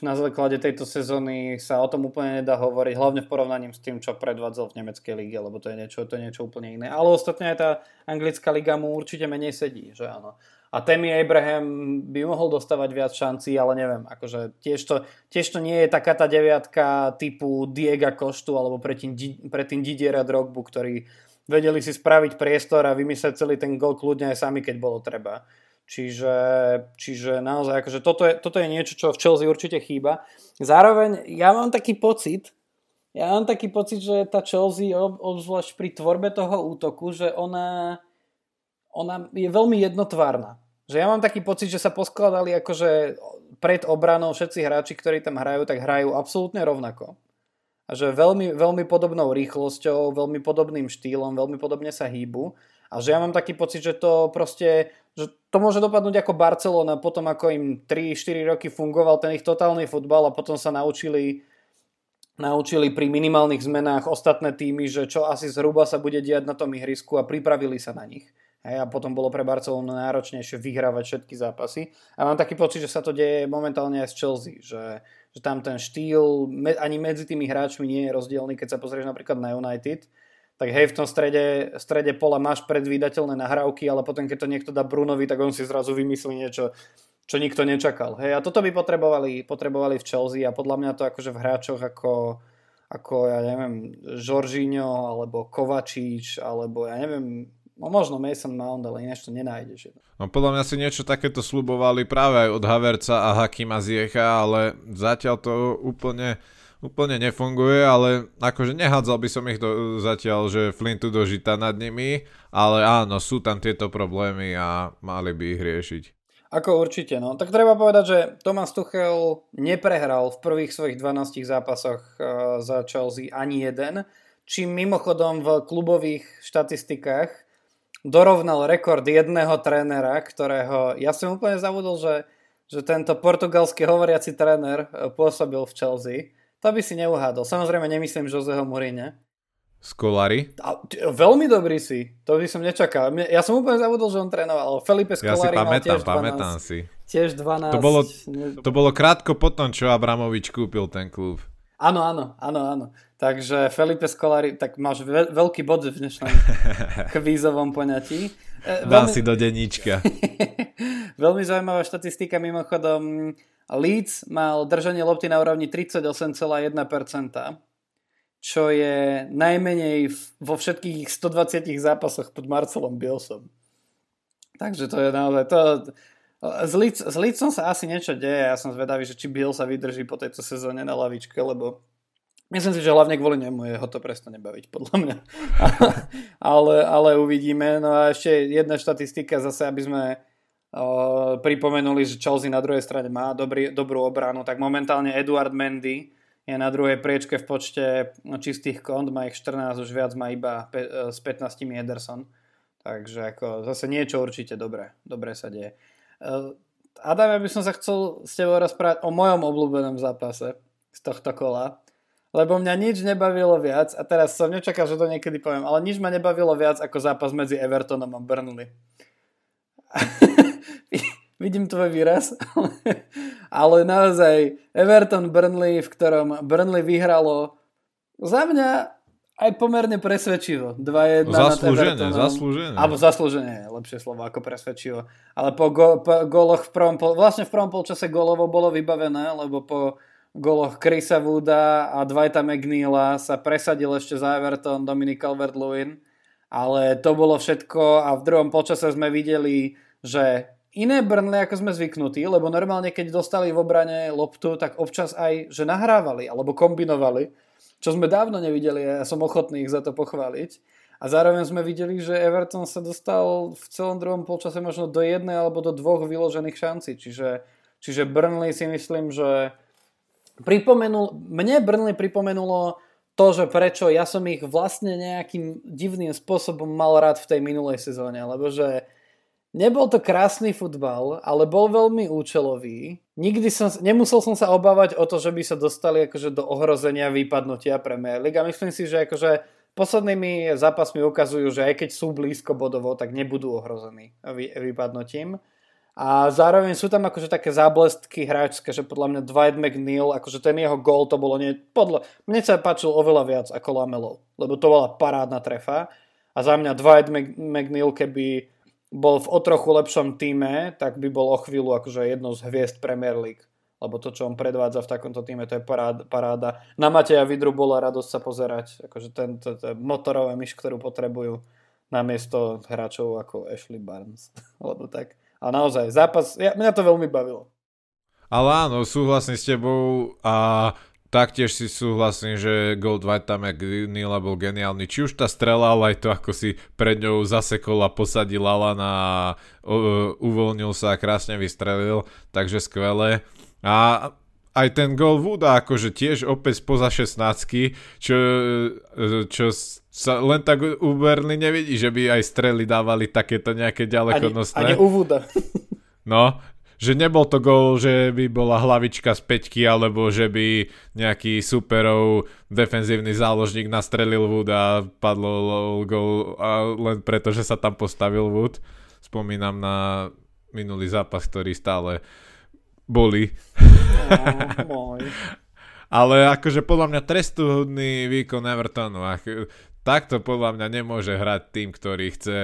na základe tejto sezóny sa o tom úplne nedá hovoriť, hlavne v porovnaní s tým, čo predvádzal v nemeckej lige, lebo to je niečo, to je niečo úplne iné. Ale ostatne aj tá anglická liga mu určite menej sedí, že áno. A Tammy Abraham by mohol dostávať viac šancí, ale neviem, akože tiež to, tiež to nie je taká tá deviatka typu Diega Koštu alebo predtým, predtým Didiera Drogbu, ktorí vedeli si spraviť priestor a vymyslieť celý ten gol kľudne aj sami, keď bolo treba. Čiže, čiže naozaj, akože toto, je, toto je niečo, čo v Chelsea určite chýba. Zároveň ja mám taký pocit, ja mám taký pocit, že tá Chelsea, obzvlášť pri tvorbe toho útoku, že ona, ona je veľmi jednotvárna. Že ja mám taký pocit, že sa poskladali akože pred obranou všetci hráči, ktorí tam hrajú, tak hrajú absolútne rovnako. a že veľmi, veľmi podobnou rýchlosťou, veľmi podobným štýlom, veľmi podobne sa hýbu a že ja mám taký pocit, že to proste, že to môže dopadnúť ako Barcelona potom ako im 3-4 roky fungoval ten ich totálny futbal a potom sa naučili naučili pri minimálnych zmenách ostatné týmy, že čo asi zhruba sa bude diať na tom ihrisku a pripravili sa na nich. Hej, a potom bolo pre Barcelonu náročnejšie vyhrávať všetky zápasy. A mám taký pocit, že sa to deje momentálne aj s Chelsea, že, že tam ten štýl me, ani medzi tými hráčmi nie je rozdielný, keď sa pozrieš napríklad na United, tak hej, v tom strede, strede pola máš predvídateľné nahrávky, ale potom keď to niekto dá Brunovi, tak on si zrazu vymyslí niečo, čo nikto nečakal. Hej, a toto by potrebovali, potrebovali v Chelsea a podľa mňa to akože v hráčoch ako, ako ja neviem, Žoržíňo, alebo Kovačič, alebo ja neviem, No možno Mason Mount, ale inéž to nenájdeš. No podľa mňa si niečo takéto slubovali práve aj od Haverca a Hakima Ziecha, ale zatiaľ to úplne, úplne nefunguje, ale akože nehádzal by som ich do, zatiaľ, že Flintu dožita nad nimi, ale áno, sú tam tieto problémy a mali by ich riešiť. Ako určite, no. Tak treba povedať, že Thomas Tuchel neprehral v prvých svojich 12 zápasoch uh, za Chelsea ani jeden, čím mimochodom v klubových štatistikách dorovnal rekord jedného trénera, ktorého ja som úplne zabudol, že, že tento portugalský hovoriaci tréner e, pôsobil v Chelsea. To by si neuhádol. Samozrejme nemyslím Joseho Mourinho. Skolari? veľmi dobrý si. To by som nečakal. Ja som úplne zabudol, že on trénoval. Felipe Skolari ja si pamätám, mal tiež 12. pamätám si. Tiež 12. To bolo, to bolo krátko potom, čo Abramovič kúpil ten klub. Áno, áno, áno, áno. Takže Felipe Scolari, tak máš ve- veľký bod v dnešnom kvízovom poňatí. E, Dám veľmi... si do denníčka. veľmi zaujímavá štatistika mimochodom. Leeds mal držanie lopty na úrovni 38,1%, čo je najmenej vo všetkých 120 zápasoch pod Marcelom Bielsom. Takže to je naozaj... To, s, Leeds, s Leedsom sa asi niečo deje. Ja som zvedavý, že či Biel sa vydrží po tejto sezóne na lavičke, lebo Myslím si, že hlavne kvôli nemu je ho to prestane baviť, podľa mňa. ale, ale uvidíme. No a ešte jedna štatistika zase, aby sme uh, pripomenuli, že Chelsea na druhej strane má dobrý, dobrú obranu, tak momentálne Eduard Mendy je na druhej priečke v počte čistých kont, má ich 14, už viac má iba pe, uh, s 15 Ederson. Takže ako zase niečo určite dobré, dobré sa deje. Uh, Adam, ja by som sa chcel s tebou rozprávať o mojom obľúbenom zápase z tohto kola lebo mňa nič nebavilo viac, a teraz som nečakal, že to niekedy poviem, ale nič ma nebavilo viac ako zápas medzi Evertonom a Burnley. Vidím tvoj výraz, ale naozaj Everton Burnley, v ktorom Burnley vyhralo za mňa aj pomerne presvedčivo. 2-1 zaslúžené, nad zaslúžené. Alebo zaslúžené, lepšie slovo ako presvedčivo. Ale po, go, po goloch v prvom pol, vlastne v prvom polčase golovo bolo vybavené, lebo po goloch Chrisa Wooda a Dwighta McNeila sa presadil ešte za Everton Dominic Calvert-Lewin, ale to bolo všetko a v druhom počase sme videli, že iné Burnley ako sme zvyknutí, lebo normálne keď dostali v obrane loptu, tak občas aj, že nahrávali alebo kombinovali, čo sme dávno nevideli a ja som ochotný ich za to pochváliť. A zároveň sme videli, že Everton sa dostal v celom druhom polčase možno do jednej alebo do dvoch vyložených šancí. Čiže, čiže Burnley si myslím, že pripomenul, mne Brnley pripomenulo to, že prečo ja som ich vlastne nejakým divným spôsobom mal rád v tej minulej sezóne, lebo že nebol to krásny futbal, ale bol veľmi účelový. Nikdy som, nemusel som sa obávať o to, že by sa dostali akože do ohrozenia výpadnutia Premier League a myslím si, že akože poslednými zápasmi ukazujú, že aj keď sú blízko bodovo, tak nebudú ohrození vypadnutím. A zároveň sú tam akože také záblestky hráčske, že podľa mňa Dwight McNeil, akože ten jeho gól to bolo nie, podľa, mne sa páčil oveľa viac ako Lamelov, lebo to bola parádna trefa. A za mňa Dwight McNeil, keby bol v o trochu lepšom týme, tak by bol o chvíľu akože jedno z hviezd Premier League. Lebo to, čo on predvádza v takomto týme, to je paráda. Na Mateja Vidru bola radosť sa pozerať. Akože ten, to, to motorové myš, ktorú potrebujú namiesto hráčov ako Ashley Barnes. Alebo tak. A naozaj, zápas, ja, mňa to veľmi bavilo. Ale áno, súhlasím s tebou a taktiež si súhlasím, že Gold White tam Nila bol geniálny. Či už tá strela, ale aj to, ako si pred ňou zasekol a posadil Alana a uh, uvoľnil sa a krásne vystrelil, takže skvelé. A aj ten gol Wooda akože tiež opäť spoza 16 čo, čo sa len tak u Burnley nevidí, že by aj strely dávali takéto nejaké ďalekonosné. Ani, ani u Wooda. No, že nebol to gol, že by bola hlavička z peťky, alebo že by nejaký superov defenzívny záložník nastrelil Wood a padlo gol len preto, že sa tam postavil Wood. Spomínam na minulý zápas, ktorý stále boli. Ale akože podľa mňa trestúhodný výkon Evertonu. Takto podľa mňa nemôže hrať tým, ktorý chce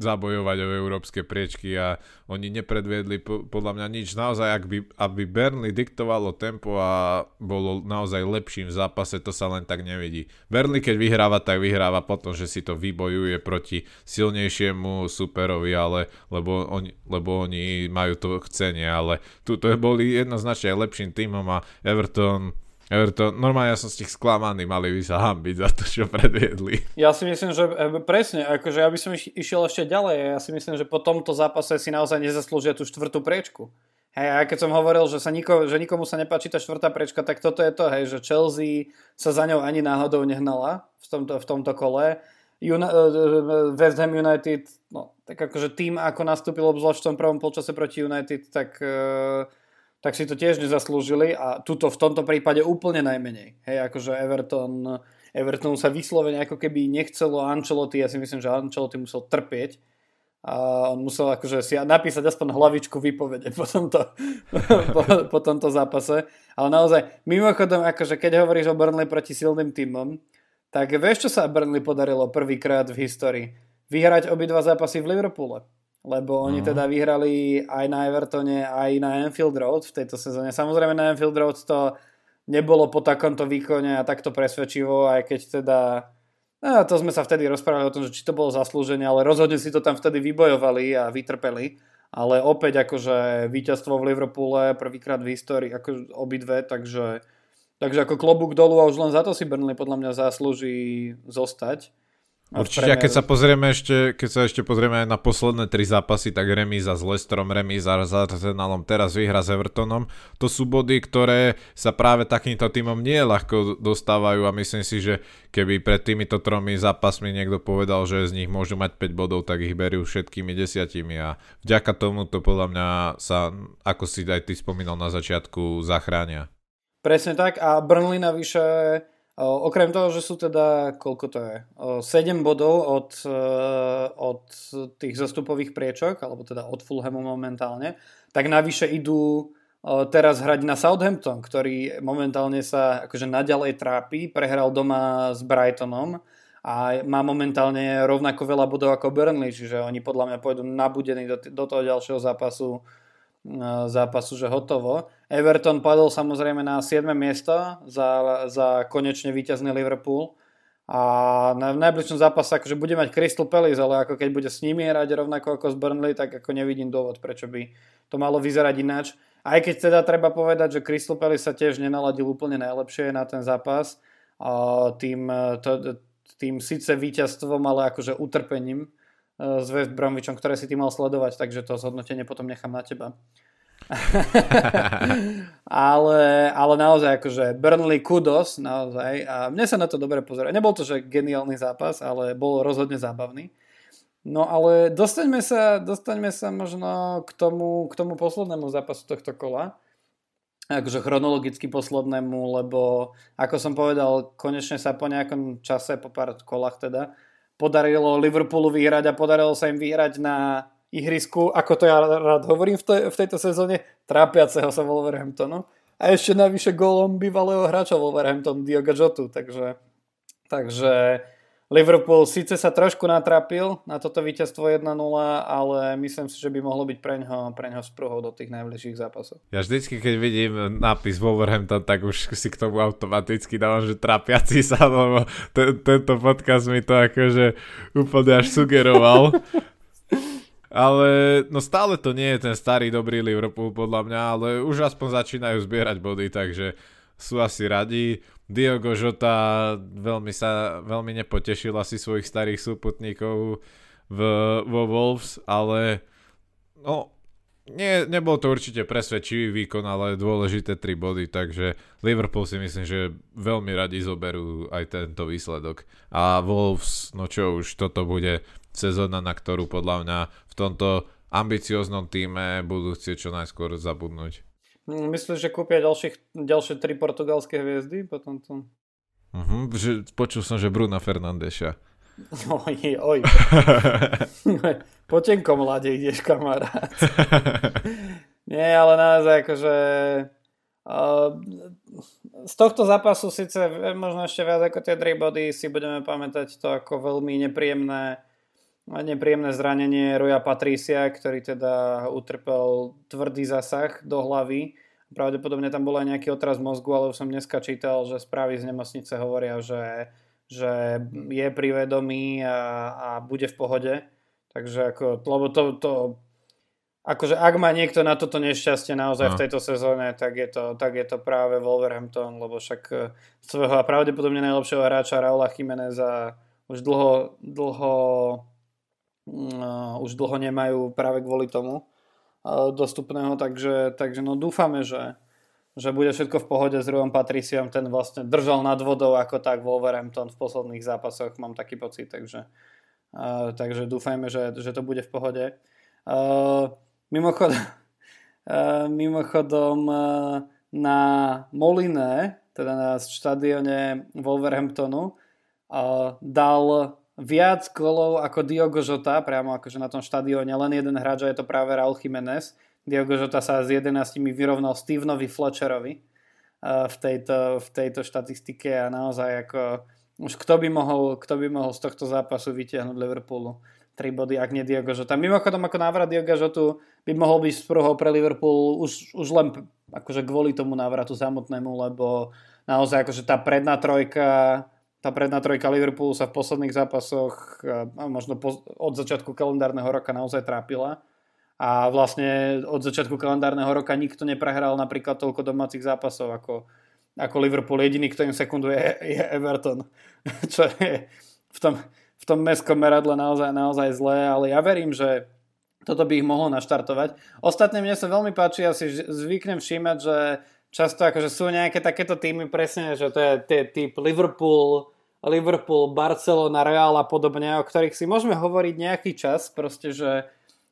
zabojovať o európske priečky a oni nepredviedli po, podľa mňa nič. Naozaj, ak by, aby Burnley diktovalo tempo a bolo naozaj lepším v zápase, to sa len tak nevidí. Burnley keď vyhráva, tak vyhráva potom, že si to vybojuje proti silnejšiemu superovi, ale lebo oni, lebo oni majú to chcenie, ale tu to boli jednoznačne aj lepším týmom a Everton Everton, normálne ja som z tých sklamaný, mali by sa hambiť za to, čo predviedli. Ja si myslím, že e, presne, akože ja by som išiel ešte ďalej, ja si myslím, že po tomto zápase si naozaj nezaslúžia tú štvrtú priečku. Hej, a keď som hovoril, že, sa niko, že nikomu sa nepáči tá štvrtá prečka, tak toto je to, hej, že Chelsea sa za ňou ani náhodou nehnala v tomto, v tomto kole. Uni- e, e, West Ham United, no, tak akože tým, ako nastúpil obzvlášť v tom prvom polčase proti United, tak uh, tak si to tiež nezaslúžili a tuto v tomto prípade úplne najmenej. Hej, akože Everton, Everton sa vyslovene ako keby nechcelo Ancelotti, ja si myslím, že Ancelotti musel trpieť a on musel akože si napísať aspoň hlavičku výpovede po tomto, po, po tomto zápase. Ale naozaj, mimochodom, akože keď hovoríš o Burnley proti silným týmom, tak vieš, čo sa Burnley podarilo prvýkrát v histórii? Vyhrať obidva zápasy v Liverpoole lebo oni uh-huh. teda vyhrali aj na Evertone, aj na Anfield Road v tejto sezóne. Samozrejme na Anfield Road to nebolo po takomto výkone a takto presvedčivo, aj keď teda no, to sme sa vtedy rozprávali o tom, že či to bolo zaslúženie, ale rozhodne si to tam vtedy vybojovali a vytrpeli. Ale opäť akože víťazstvo v Liverpoole prvýkrát v histórii, ako obidve, takže, takže ako klobúk dolu a už len za to si Burnley podľa mňa zaslúži zostať. Určite, a keď sa pozrieme ešte, keď sa ešte pozrieme aj na posledné tri zápasy, tak remíza s Lestrom, remíza s Arsenalom, teraz výhra s Evertonom. To sú body, ktoré sa práve takýmto týmom nie ľahko dostávajú a myslím si, že keby pred týmito tromi zápasmi niekto povedal, že z nich môžu mať 5 bodov, tak ich berú všetkými desiatimi a vďaka tomu to podľa mňa sa, ako si aj ty spomínal na začiatku, zachránia. Presne tak a Burnley navyše Okrem toho, že sú teda, koľko to je, 7 bodov od, e, od tých zastupových priečok, alebo teda od Fulhamu momentálne, tak navyše idú teraz hrať na Southampton, ktorý momentálne sa akože naďalej trápi, prehral doma s Brightonom a má momentálne rovnako veľa bodov ako Burnley, čiže oni podľa mňa pôjdu nabudení do, do toho ďalšieho zápasu zápasu, že hotovo. Everton padol samozrejme na 7. miesto za, za konečne víťazný Liverpool a na, v najbližšom zápase akože bude mať Crystal Palace, ale ako keď bude s nimi hrať rovnako ako s Burnley, tak ako nevidím dôvod, prečo by to malo vyzerať ináč. Aj keď teda treba povedať, že Crystal Palace sa tiež nenaladil úplne najlepšie na ten zápas, a tým, to, tým síce víťazstvom, ale akože utrpením s West Bromwichom, ktoré si ty mal sledovať, takže to zhodnotenie potom nechám na teba. ale, ale naozaj akože Burnley kudos naozaj a mne sa na to dobre pozerá. Nebol to, že geniálny zápas, ale bol rozhodne zábavný. No ale dostaňme sa, dostaňme sa možno k tomu, k tomu poslednému zápasu tohto kola. Akože chronologicky poslednému, lebo ako som povedal, konečne sa po nejakom čase, po pár kolách teda, podarilo Liverpoolu vyhrať a podarilo sa im vyhrať na ihrisku, ako to ja rád hovorím v, te, v tejto sezóne, trápiaceho sa Wolverhamptonu. A ešte navyše gólom bývalého hráča Wolverhampton, Diogo Jotu. Takže, takže Liverpool síce sa trošku natrapil na toto víťazstvo 1-0, ale myslím si, že by mohlo byť pre ňoho, pre ňoho sprúhou do tých najbližších zápasov. Ja vždycky, keď vidím nápis Wolverhampton, tak už si k tomu automaticky dávam, že trapiaci sa, lebo t- tento podcast mi to akože úplne až sugeroval. ale no stále to nie je ten starý dobrý Liverpool podľa mňa, ale už aspoň začínajú zbierať body, takže sú asi radi. Diogo Žota veľmi sa veľmi nepotešil asi svojich starých súputníkov v, vo Wolves, ale no, nie, nebol to určite presvedčivý výkon, ale dôležité 3 body, takže Liverpool si myslím, že veľmi radi zoberú aj tento výsledok. A Wolves, no čo už, toto bude sezóna, na ktorú podľa mňa v tomto ambicioznom týme budú chcieť čo najskôr zabudnúť. Myslíš, že kúpia ďalších, ďalšie tri portugalské hviezdy po tomto? Uh-huh, že, počul som, že Bruna Fernandeša. Oj, oj. po tenkom lade ideš, kamarát. Nie, ale naozaj akože uh, z tohto zápasu síce možno ešte viac ako tie 3 body si budeme pamätať to ako veľmi nepríjemné nepríjemné zranenie Roja Patricia, ktorý teda utrpel tvrdý zasah do hlavy. Pravdepodobne tam bol aj nejaký otraz mozgu, ale už som dneska čítal, že správy z nemocnice hovoria, že že je pri vedomí a, a bude v pohode. Takže ako, lebo to, to akože ak má niekto na toto nešťastie naozaj no. v tejto sezóne, tak je, to, tak je to práve Wolverhampton, lebo však e, svojho a pravdepodobne najlepšieho hráča Raula Jiméneza už dlho, dlho už dlho nemajú práve kvôli tomu uh, dostupného, takže, takže no dúfame, že, že bude všetko v pohode s Ruom Patriciom, ten vlastne držal nad vodou ako tak Wolverhampton v posledných zápasoch, mám taký pocit, takže, uh, takže dúfajme, že, že to bude v pohode. Uh, mimochodom, uh, mimochodom uh, na Moline, teda na štadióne Wolverhamptonu, uh, dal viac kolov ako Diogo Jota, priamo akože na tom štadióne, len jeden hráč a je to práve Raul Jiménez, Diogo Jota sa s 11 vyrovnal Stevenovi Fletcherovi uh, v tejto, v tejto štatistike a naozaj ako už kto by mohol, kto by mohol z tohto zápasu vytiahnuť Liverpoolu? 3 body, ak nie Diogo Jota. Mimochodom, ako návrat Diogo Jotu by mohol byť sprúhou pre Liverpool už, už len akože kvôli tomu návratu samotnému, lebo naozaj akože tá predná trojka tá predná trojka Liverpoolu sa v posledných zápasoch a možno po, od začiatku kalendárneho roka naozaj trápila a vlastne od začiatku kalendárneho roka nikto neprehral napríklad toľko domácich zápasov ako, ako Liverpool. Jediný, kto im sekunduje, je Everton, čo je v tom, v tom mestskom meradle naozaj, naozaj zlé, ale ja verím, že toto by ich mohlo naštartovať. Ostatne mne sa veľmi páči, ja si zvyknem všímať, že často akože sú nejaké takéto týmy presne, že to je typ Liverpool, Liverpool, Barcelona, Real a podobne, o ktorých si môžeme hovoriť nejaký čas, proste, že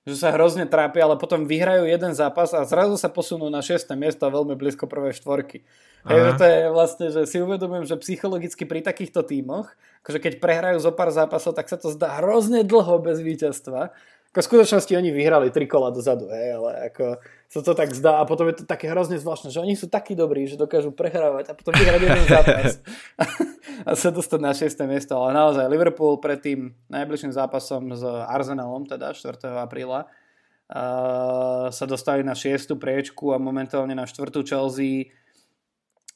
že sa hrozne trápia, ale potom vyhrajú jeden zápas a zrazu sa posunú na 6. miesto a veľmi blízko prvej štvorky. Takže to je vlastne, že si uvedomujem, že psychologicky pri takýchto tímoch, akože keď prehrajú zo pár zápasov, tak sa to zdá hrozne dlho bez víťazstva ako v skutočnosti oni vyhrali tri kola dozadu, hej, ale ako sa to tak zdá a potom je to také hrozne zvláštne, že oni sú takí dobrí, že dokážu prehrávať a potom vyhrať jeden zápas a sa dostať na 6. miesto, ale naozaj Liverpool pred tým najbližším zápasom s Arsenalom, teda 4. apríla, uh, sa dostali na 6. priečku a momentálne na 4. Chelsea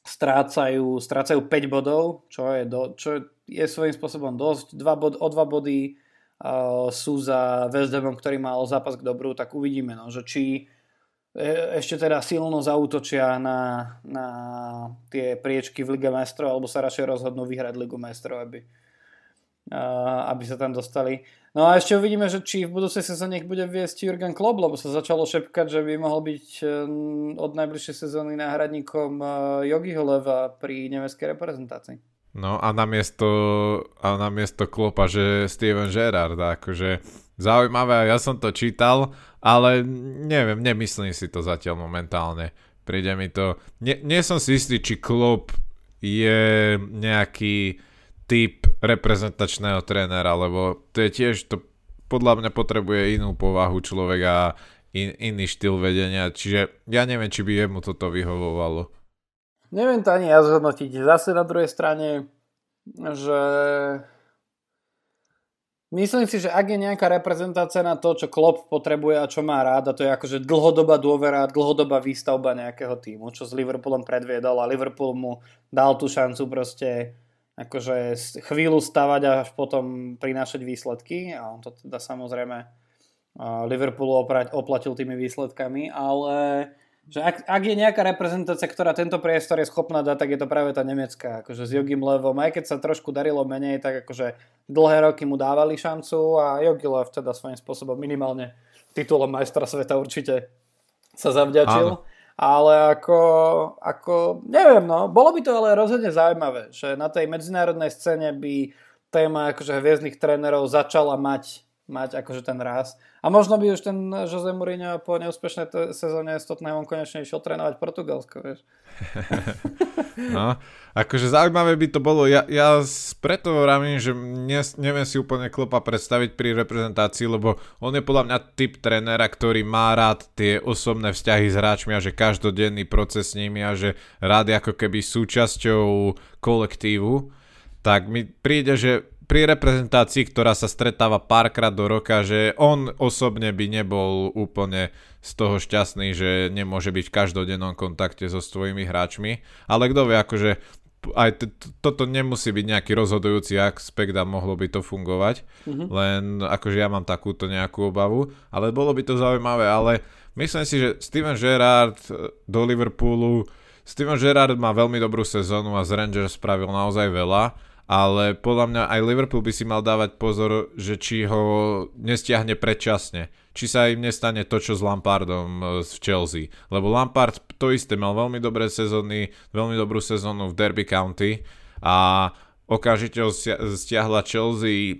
strácajú, strácajú 5 bodov, čo je, do, čo je svojím spôsobom dosť, dva bod, o 2 body sú za West ktorý mal zápas k dobru, tak uvidíme, no, že či e, ešte teda silno zautočia na, na tie priečky v Lige mestrov, alebo sa radšej rozhodnú vyhrať Ligu mestrov, aby, aby sa tam dostali. No a ešte uvidíme, že či v budúcej sezóne ich bude viesť Jurgen Klopp, lebo sa začalo šepkať, že by mohol byť e, od najbližšej sezóny náhradníkom e, Jogiho Leva pri nemeckej reprezentácii. No a namiesto, a namiesto klopa, že Steven Gerrard, akože zaujímavé, ja som to čítal, ale neviem, nemyslím si to zatiaľ momentálne. Príde mi to, nie, nie som si istý, či klop je nejaký typ reprezentačného trénera, lebo to je tiež, to podľa mňa potrebuje inú povahu človeka a in, iný štýl vedenia, čiže ja neviem, či by jemu toto vyhovovalo. Neviem to ani ja zhodnotiť. Zase na druhej strane, že myslím si, že ak je nejaká reprezentácia na to, čo Klopp potrebuje a čo má rád, a to je akože dlhodobá dôvera, dlhodobá výstavba nejakého týmu, čo s Liverpoolom predviedol a Liverpool mu dal tú šancu proste akože chvíľu stavať a až potom prinášať výsledky a on to teda samozrejme Liverpoolu oplatil tými výsledkami, ale že ak, ak je nejaká reprezentácia, ktorá tento priestor je schopná dať, tak je to práve tá nemecká. Akože s Jogim Levom, aj keď sa trošku darilo menej, tak akože dlhé roky mu dávali šancu a Jogi Lev teda svojím spôsobom minimálne titulom majstra sveta určite, sa zavďačil. Áno. Ale ako, ako, neviem no, bolo by to ale rozhodne zaujímavé, že na tej medzinárodnej scéne by téma akože hviezdnych trénerov začala mať mať akože ten raz. A možno by už ten Jose Mourinho po neúspešnej t- sezóne s Tottenhamom konečne išiel trénovať Portugalsko, vieš. no, akože zaujímavé by to bolo. Ja, ja preto vravím, že ne, neviem si úplne klopa predstaviť pri reprezentácii, lebo on je podľa mňa typ trénera, ktorý má rád tie osobné vzťahy s hráčmi a že každodenný proces s nimi a že rád ako keby súčasťou kolektívu tak mi príde, že pri reprezentácii, ktorá sa stretáva párkrát do roka, že on osobne by nebol úplne z toho šťastný, že nemôže byť v každodennom kontakte so svojimi hráčmi. Ale kto vie, akože aj t- toto nemusí byť nejaký rozhodujúci aspekt a mohlo by to fungovať. Mm-hmm. Len akože ja mám takúto nejakú obavu. Ale bolo by to zaujímavé. Ale myslím si, že Steven Gerrard do Liverpoolu Steven Gerrard má veľmi dobrú sezónu a z Rangers spravil naozaj veľa ale podľa mňa aj Liverpool by si mal dávať pozor, že či ho nestiahne predčasne. Či sa im nestane to, čo s Lampardom z e, Chelsea. Lebo Lampard to isté mal veľmi dobré sezóny, veľmi dobrú sezónu v Derby County a okamžite ho stiahla Chelsea e,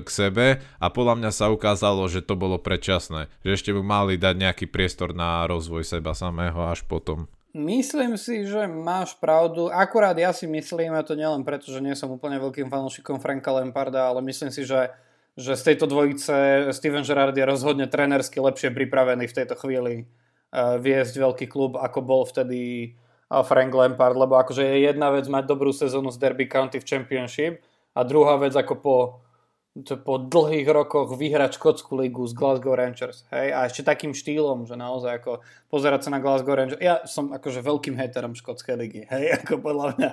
k sebe a podľa mňa sa ukázalo, že to bolo predčasné. Že ešte by mali dať nejaký priestor na rozvoj seba samého až potom. Myslím si, že máš pravdu. Akurát ja si myslím, a to nielen preto, že nie som úplne veľkým fanúšikom Franka Lamparda, ale myslím si, že, že z tejto dvojice Steven Gerrard je rozhodne trenersky lepšie pripravený v tejto chvíli uh, viesť veľký klub, ako bol vtedy uh, Frank Lampard, lebo akože je jedna vec mať dobrú sezónu z Derby County v Championship a druhá vec ako po po dlhých rokoch vyhrať škótsku ligu z Glasgow Rangers. Hej? A ešte takým štýlom, že naozaj ako pozerať sa na Glasgow Rangers. Ja som akože veľkým haterom škótskej ligy. Hej? Ako podľa mňa.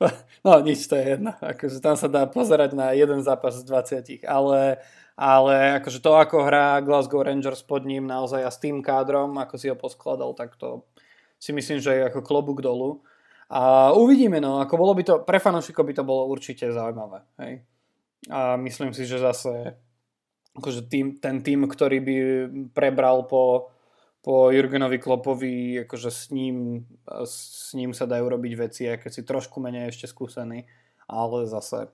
No nič, to je jedno. Akože tam sa dá pozerať na jeden zápas z 20. Ale, ale akože to, ako hrá Glasgow Rangers pod ním naozaj a s tým kádrom, ako si ho poskladal, tak to si myslím, že je ako klobúk dolu. A uvidíme, no, ako bolo by to, pre fanúšikov by to bolo určite zaujímavé. Hej? A myslím si, že zase akože tým, ten tým, ktorý by prebral po, po Jurgenovi Klopovi, akože s ním, s ním sa dajú robiť veci, aj keď si trošku menej ešte skúsený, ale zase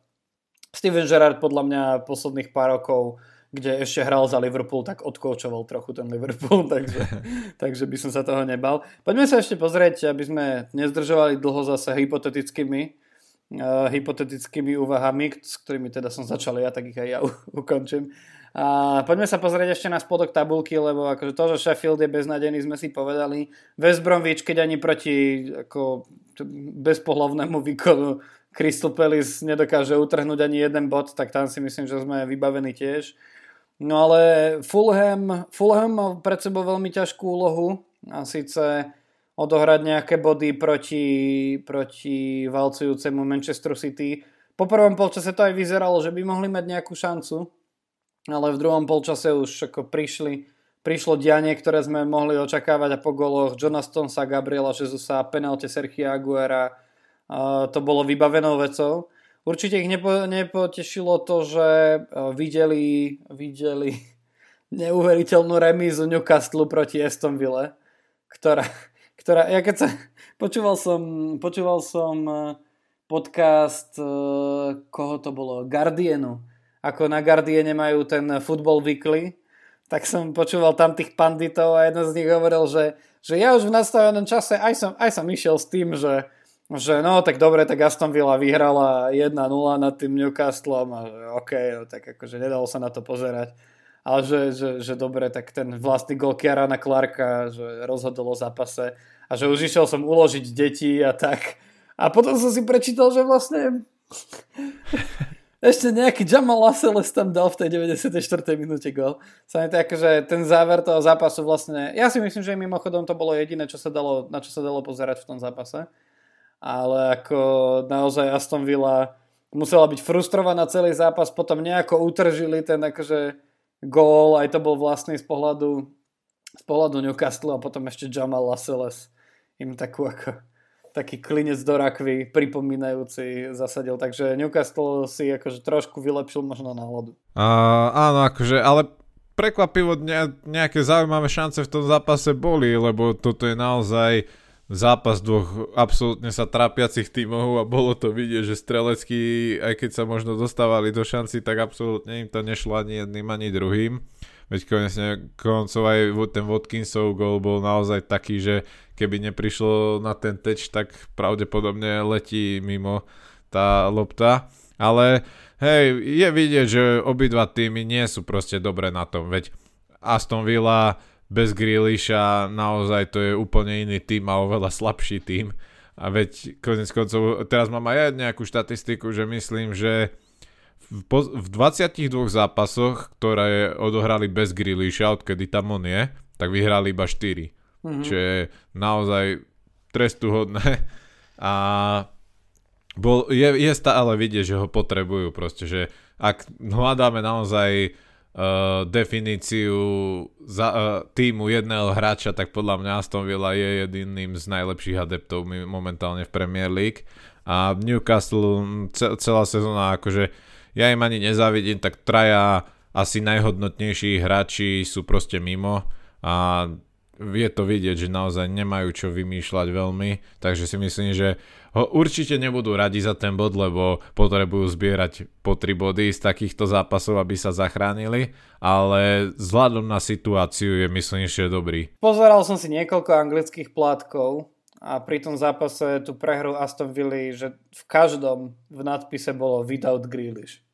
Steven Gerrard podľa mňa posledných pár rokov, kde ešte hral za Liverpool, tak odkoučoval trochu ten Liverpool, takže, takže by som sa toho nebal. Poďme sa ešte pozrieť, aby sme nezdržovali dlho zase hypotetickými uh, hypotetickými úvahami, s ktorými teda som začal ja, tak ich aj ja ukončím. A poďme sa pozrieť ešte na spodok tabulky, lebo akože to, že Sheffield je beznadený, sme si povedali. West Bromwich, keď ani proti ako, bezpohlavnému výkonu Crystal Palace nedokáže utrhnúť ani jeden bod, tak tam si myslím, že sme vybavení tiež. No ale Fulham, Fulham mal pred sebou veľmi ťažkú úlohu a síce odohrať nejaké body proti, proti valcujúcemu Manchester City. Po prvom polčase to aj vyzeralo, že by mohli mať nejakú šancu, ale v druhom polčase už ako prišli, prišlo dianie, ktoré sme mohli očakávať a po goloch Jonathan sa Gabriela Jezusa, penalte Sergio Aguera, to bolo vybavenou vecou. Určite ich nepo, nepotešilo to, že uh, videli, videli neuveriteľnú remízu Newcastle proti Aston Ville, ktorá, ktorá, ja keď sa, počúval som, počúval som eh, podcast, eh, koho to bolo, Guardianu, ako na Guardiane majú ten Football Weekly, tak som počúval tam tých panditov a jeden z nich hovoril, že, že ja už v nastavenom čase aj som, aj som išiel s tým, že, že no tak dobre, tak Aston Villa vyhrala 1-0 nad tým Newcastlom a OK, no, tak akože nedalo sa na to pozerať. Ale že, že, že dobre, tak ten vlastný gol Kiarana Clarka, že rozhodol o zápase a že už išiel som uložiť deti a tak. A potom som si prečítal, že vlastne ešte nejaký Jamal Lascelles tam dal v tej 94. minúte gol. Sa mi tak, že ten záver toho zápasu vlastne, ja si myslím, že mimochodom to bolo jediné, čo sa dalo, na čo sa dalo pozerať v tom zápase. Ale ako naozaj Aston Villa musela byť frustrovaná celý zápas, potom nejako utržili ten akože gól, aj to bol vlastný z pohľadu, z pohľadu Newcastle a potom ešte Jamal Lascelles im takú ako taký klinec do rakvy pripomínajúci zasadil, takže Newcastle si akože trošku vylepšil možno náladu. Uh, áno, akože, ale prekvapivo ne, nejaké zaujímavé šance v tom zápase boli, lebo toto je naozaj zápas dvoch absolútne sa trápiacich tímov a bolo to vidieť, že strelecký, aj keď sa možno dostávali do šanci, tak absolútne im to nešlo ani jedným, ani druhým. Veď konečne koncov aj ten Watkinsov gol bol naozaj taký, že keby neprišlo na ten teč, tak pravdepodobne letí mimo tá lopta. Ale hej, je vidieť, že obidva týmy nie sú proste dobré na tom, veď Aston Villa bez Grealisha naozaj to je úplne iný tým a oveľa slabší tým. A veď konec koncov, teraz mám aj nejakú štatistiku, že myslím, že v, v 22 zápasoch, ktoré odohrali bez Grealisha, odkedy tam on je, tak vyhrali iba 4. Mm-hmm. Čo je naozaj trestuhodné. A bol, je, je stále vidieť, že ho potrebujú proste, že ak hľadáme naozaj uh, definíciu za, uh, týmu jedného hráča, tak podľa mňa Aston Villa je jediným z najlepších adeptov momentálne v Premier League. A Newcastle celá sezóna, akože ja im ani nezávidím, tak traja asi najhodnotnejší hráči sú proste mimo a je to vidieť, že naozaj nemajú čo vymýšľať veľmi, takže si myslím, že ho určite nebudú radi za ten bod, lebo potrebujú zbierať po 3 body z takýchto zápasov, aby sa zachránili, ale vzhľadom na situáciu je myslím, že dobrý. Pozeral som si niekoľko anglických plátkov a pri tom zápase tu prehru Aston Villa, že v každom v nadpise bolo without Grealish.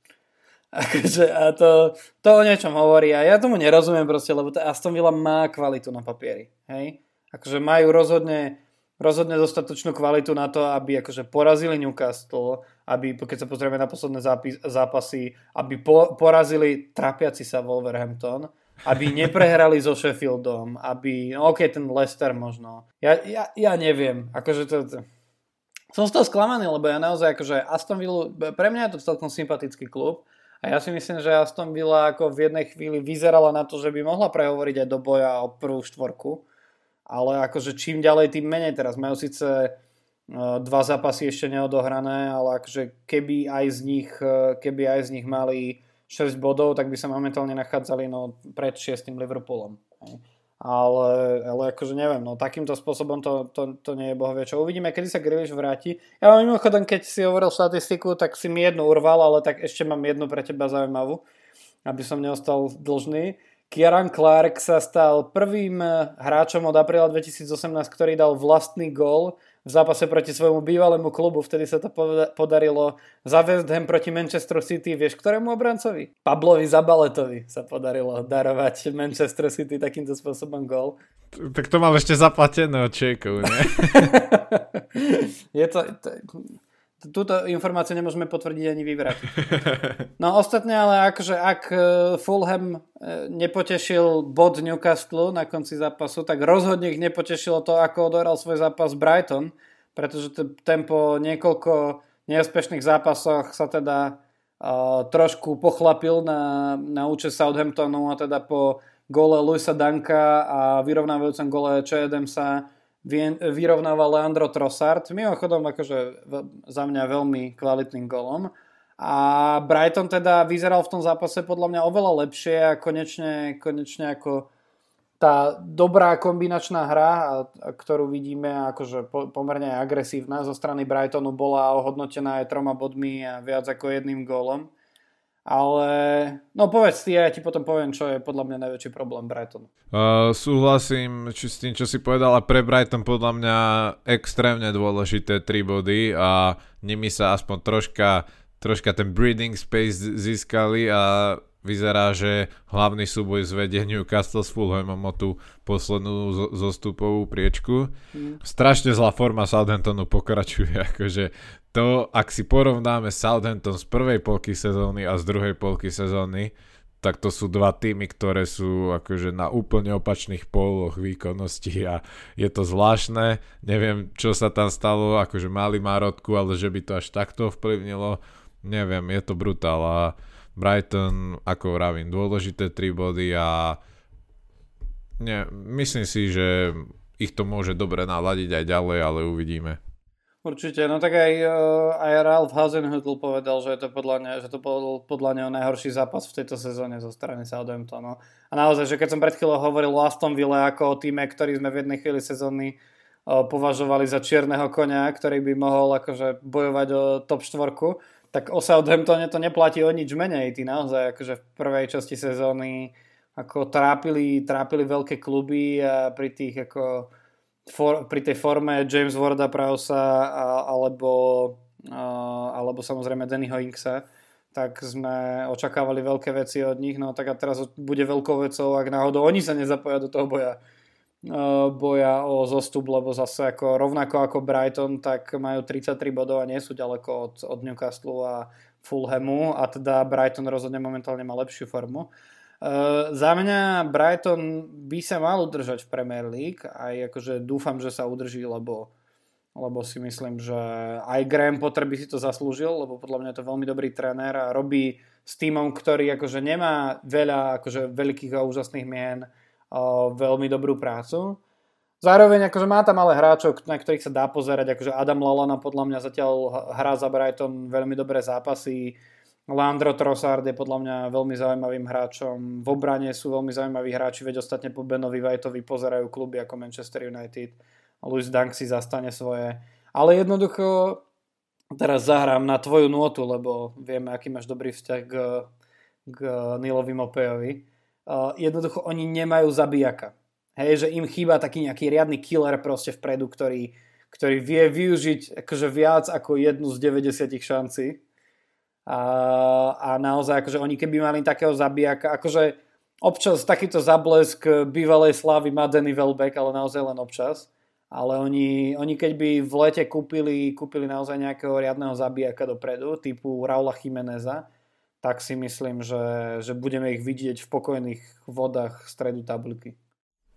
Akože, a to, to o niečom hovorí a ja tomu nerozumiem proste, lebo tá Aston Villa má kvalitu na papieri. Hej? Akože majú rozhodne rozhodne dostatočnú kvalitu na to, aby akože porazili Newcastle, aby, keď sa pozrieme na posledné zápis, zápasy, aby po, porazili trapiaci sa Wolverhampton, aby neprehrali so Sheffieldom, aby, no ok, ten Leicester možno. Ja, ja, ja neviem, akože to, to... Som z toho sklamaný, lebo ja naozaj akože Aston Villa, pre mňa je to celkom sympatický klub, a ja si myslím, že Aston Villa ako v jednej chvíli vyzerala na to, že by mohla prehovoriť aj do boja o prvú štvorku ale akože čím ďalej, tým menej teraz. Majú síce e, dva zápasy ešte neodohrané, ale akože keby aj z nich, e, keby aj z nich mali 6 bodov, tak by sa momentálne nachádzali no, pred 6. Liverpoolom. Ale, ale akože neviem, no takýmto spôsobom to, to, to nie je bohovie čo. Uvidíme, kedy sa Grealish vráti. Ja mám mimochodom, keď si hovoril štatistiku, tak si mi jednu urval, ale tak ešte mám jednu pre teba zaujímavú, aby som neostal dlžný. Kieran Clark sa stal prvým eh, hráčom od apríla 2018, ktorý dal vlastný gól v zápase proti svojmu bývalému klubu. Vtedy sa to podarilo za West Ham proti Manchester City. Vieš, ktorému obrancovi? Pablovi Zabaletovi sa podarilo darovať Manchester City takýmto spôsobom gól. Tak to mám ešte zaplatené od Čekov, nie? je to, to túto informáciu nemôžeme potvrdiť ani vyvrátiť. No ostatne ale akože ak e, Fulham e, nepotešil bod Newcastle na konci zápasu, tak rozhodne ich nepotešilo to, ako odohral svoj zápas Brighton, pretože to tempo niekoľko neúspešných zápasoch sa teda uh, trošku pochlapil na, na účet Southamptonu a teda po gole Luisa Danka a vyrovnávajúcom gole Che Adamsa vyrovnával Leandro Trossard, mimochodom akože za mňa veľmi kvalitným golom. A Brighton teda vyzeral v tom zápase podľa mňa oveľa lepšie a konečne, konečne ako tá dobrá kombinačná hra, ktorú vidíme akože pomerne agresívna zo strany Brightonu bola ohodnotená aj troma bodmi a viac ako jedným gólom. Ale, no povedz ty, ja ti potom poviem, čo je podľa mňa najväčší problém Brighton. Uh, súhlasím či, s tým, čo si povedal, a pre Brighton podľa mňa extrémne dôležité 3 body a nimi sa aspoň troška, troška ten breathing space získali a vyzerá, že hlavný súboj zvedie Newcastle s Fulhamom o tú poslednú zostupovú priečku. Mm. Strašne zlá forma Southamptonu pokračuje, akože to, ak si porovnáme Southampton z prvej polky sezóny a z druhej polky sezóny, tak to sú dva týmy, ktoré sú akože na úplne opačných póloch výkonnosti a je to zvláštne. Neviem, čo sa tam stalo, akože mali Marotku, ale že by to až takto vplyvnilo, neviem, je to brutál a Brighton, ako vravím, dôležité tri body a ne, myslím si, že ich to môže dobre naladiť aj ďalej, ale uvidíme. Určite, no tak aj, aj Ralph Hasenhüttl povedal, že, je to podľa ne, že to bol podľa neho najhorší zápas v tejto sezóne zo strany Southamptonu. A naozaj, že keď som pred chvíľou hovoril o Aston Ville ako o týme, ktorý sme v jednej chvíli sezóny považovali za čierneho konia, ktorý by mohol akože bojovať o top štvorku, tak o Southamptone to neplatí o nič menej. Ty naozaj akože v prvej časti sezóny ako trápili, trápili veľké kluby a pri tých ako for, pri tej forme James Warda Prausa alebo, alebo samozrejme Dannyho Inksa, tak sme očakávali veľké veci od nich, no tak a teraz bude veľkou vecou, ak náhodou oni sa nezapoja do toho boja boja o zostup, lebo zase ako rovnako ako Brighton, tak majú 33 bodov a nie sú ďaleko od, od Newcastle a Fulhamu a teda Brighton rozhodne momentálne má lepšiu formu. Uh, za mňa Brighton by sa mal udržať v Premier League. Aj akože dúfam, že sa udrží, lebo, lebo si myslím, že aj Graham Potter by si to zaslúžil, lebo podľa mňa je to veľmi dobrý tréner a robí s týmom, ktorý akože nemá veľa akože veľkých a úžasných mien, uh, veľmi dobrú prácu. Zároveň akože má tam ale hráčov, na ktorých sa dá pozerať, akože Adam Lalana podľa mňa zatiaľ hrá za Brighton veľmi dobré zápasy, Landro Trossard je podľa mňa veľmi zaujímavým hráčom. V obrane sú veľmi zaujímaví hráči, veď ostatne po Benovi Whiteovi pozerajú kluby ako Manchester United. Louis Dunk si zastane svoje. Ale jednoducho teraz zahrám na tvoju notu, lebo vieme, aký máš dobrý vzťah k, k Nilovi Mopejovi. Uh, jednoducho oni nemajú zabijaka. Hej, že im chýba taký nejaký riadny killer proste vpredu, ktorý, ktorý vie využiť akože viac ako jednu z 90 šancí a, a naozaj, akože oni keby mali takého zabijaka, akože občas takýto zablesk bývalej slávy má Danny Welbeck, ale naozaj len občas. Ale oni, oni keď by v lete kúpili, kúpili naozaj nejakého riadneho zabijaka dopredu, typu Raula Jimeneza, tak si myslím, že, že budeme ich vidieť v pokojných vodách stredu tabliky.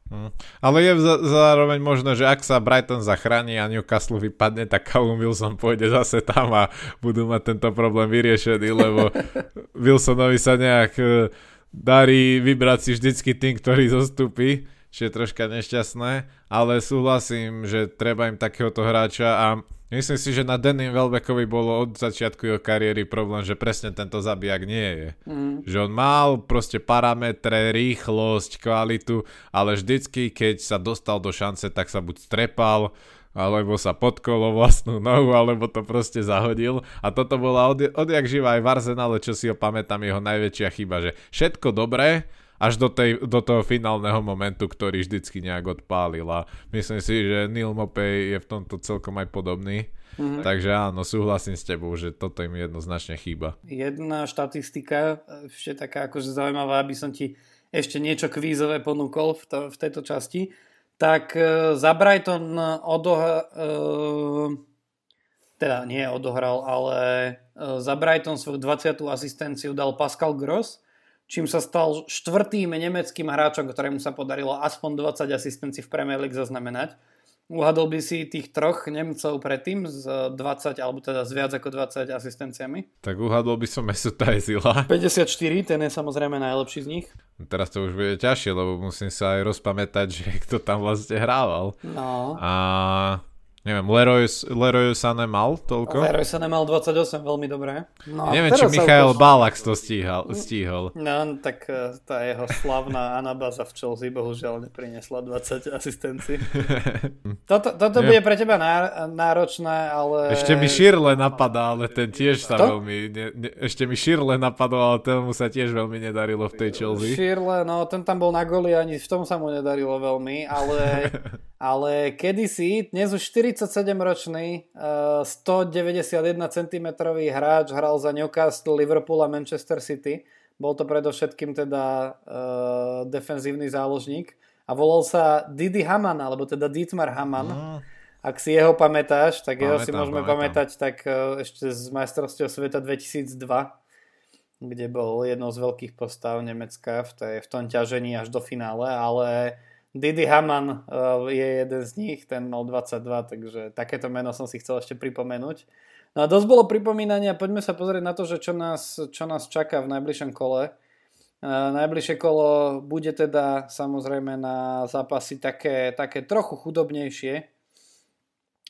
Hm. Ale je zároveň možné, že ak sa Brighton zachráni a Newcastle vypadne, tak Callum Wilson pôjde zase tam a budú mať tento problém vyriešený, lebo Wilsonovi sa nejak e, darí vybrať si vždycky tým, ktorý zostupí, čo je troška nešťastné, ale súhlasím, že treba im takéhoto hráča a Myslím si, že na Danny Welbeckovi bolo od začiatku jeho kariéry problém, že presne tento zabijak nie je. Mm. Že on mal proste parametre, rýchlosť, kvalitu, ale vždycky, keď sa dostal do šance, tak sa buď strepal, alebo sa podkolo vlastnú nohu, alebo to proste zahodil. A toto bola od, odjak živa aj v Arsenale, čo si ho pamätám, jeho najväčšia chyba, že všetko dobré, až do, tej, do toho finálneho momentu, ktorý vždycky nejak odpálil a myslím si, že Neil Mopey je v tomto celkom aj podobný. Mm-hmm. Takže áno, súhlasím s tebou, že toto im jednoznačne chýba. Jedna štatistika, ešte taká akože zaujímavá, aby som ti ešte niečo kvízové ponúkol v, to, v tejto časti. Tak e, za Brighton odohral, e, teda nie odohral, ale e, za Brighton svoju 20. asistenciu dal Pascal Gross čím sa stal štvrtým nemeckým hráčom, ktorému sa podarilo aspoň 20 asistencií v Premier League zaznamenať. Uhadol by si tých troch Nemcov predtým z 20, alebo teda z viac ako 20 asistenciami? Tak uhadol by som Mesuta Ezila. 54, ten je samozrejme najlepší z nich. Teraz to už bude ťažšie, lebo musím sa aj rozpamätať, že kto tam vlastne hrával. No. A Neviem, Leroy, Leroy Sané mal toľko? Leroy Sané mal 28, veľmi dobré. No, Neviem, či Michael Balax to stíhal, stíhal. No, tak e, tá jeho slavná anabaza v Chelsea bohužiaľ neprinesla 20 asistencií. toto toto bude pre teba náročné, ale... Ešte mi Shirle napadá, ale ten tiež sa to? veľmi... Ne, ne, ešte mi Shirle napadol, ale tomu sa tiež veľmi nedarilo v tej Chelsea. Shirle, no ten tam bol na goli, ani v tom sa mu nedarilo veľmi, ale... ale kedysi, dnes už 47-ročný, 191 cm hráč hral za Newcastle, Liverpool a Manchester City. Bol to predovšetkým teda uh, defenzívny záložník a volal sa Didi Haman, alebo teda Dietmar Haman. Mm. Ak si jeho pamätáš, tak pamätám, jeho si môžeme pamätám. pamätať tak uh, ešte z majstrovstiev sveta 2002 kde bol jednou z veľkých postav Nemecka v, tej, v tom ťažení až do finále, ale Didi Haman uh, je jeden z nich, ten mal 22, takže takéto meno som si chcel ešte pripomenúť. No a dosť bolo pripomínania, poďme sa pozrieť na to, že čo nás, čo nás čaká v najbližšom kole. Uh, najbližšie kolo bude teda samozrejme na zápasy také, také trochu chudobnejšie.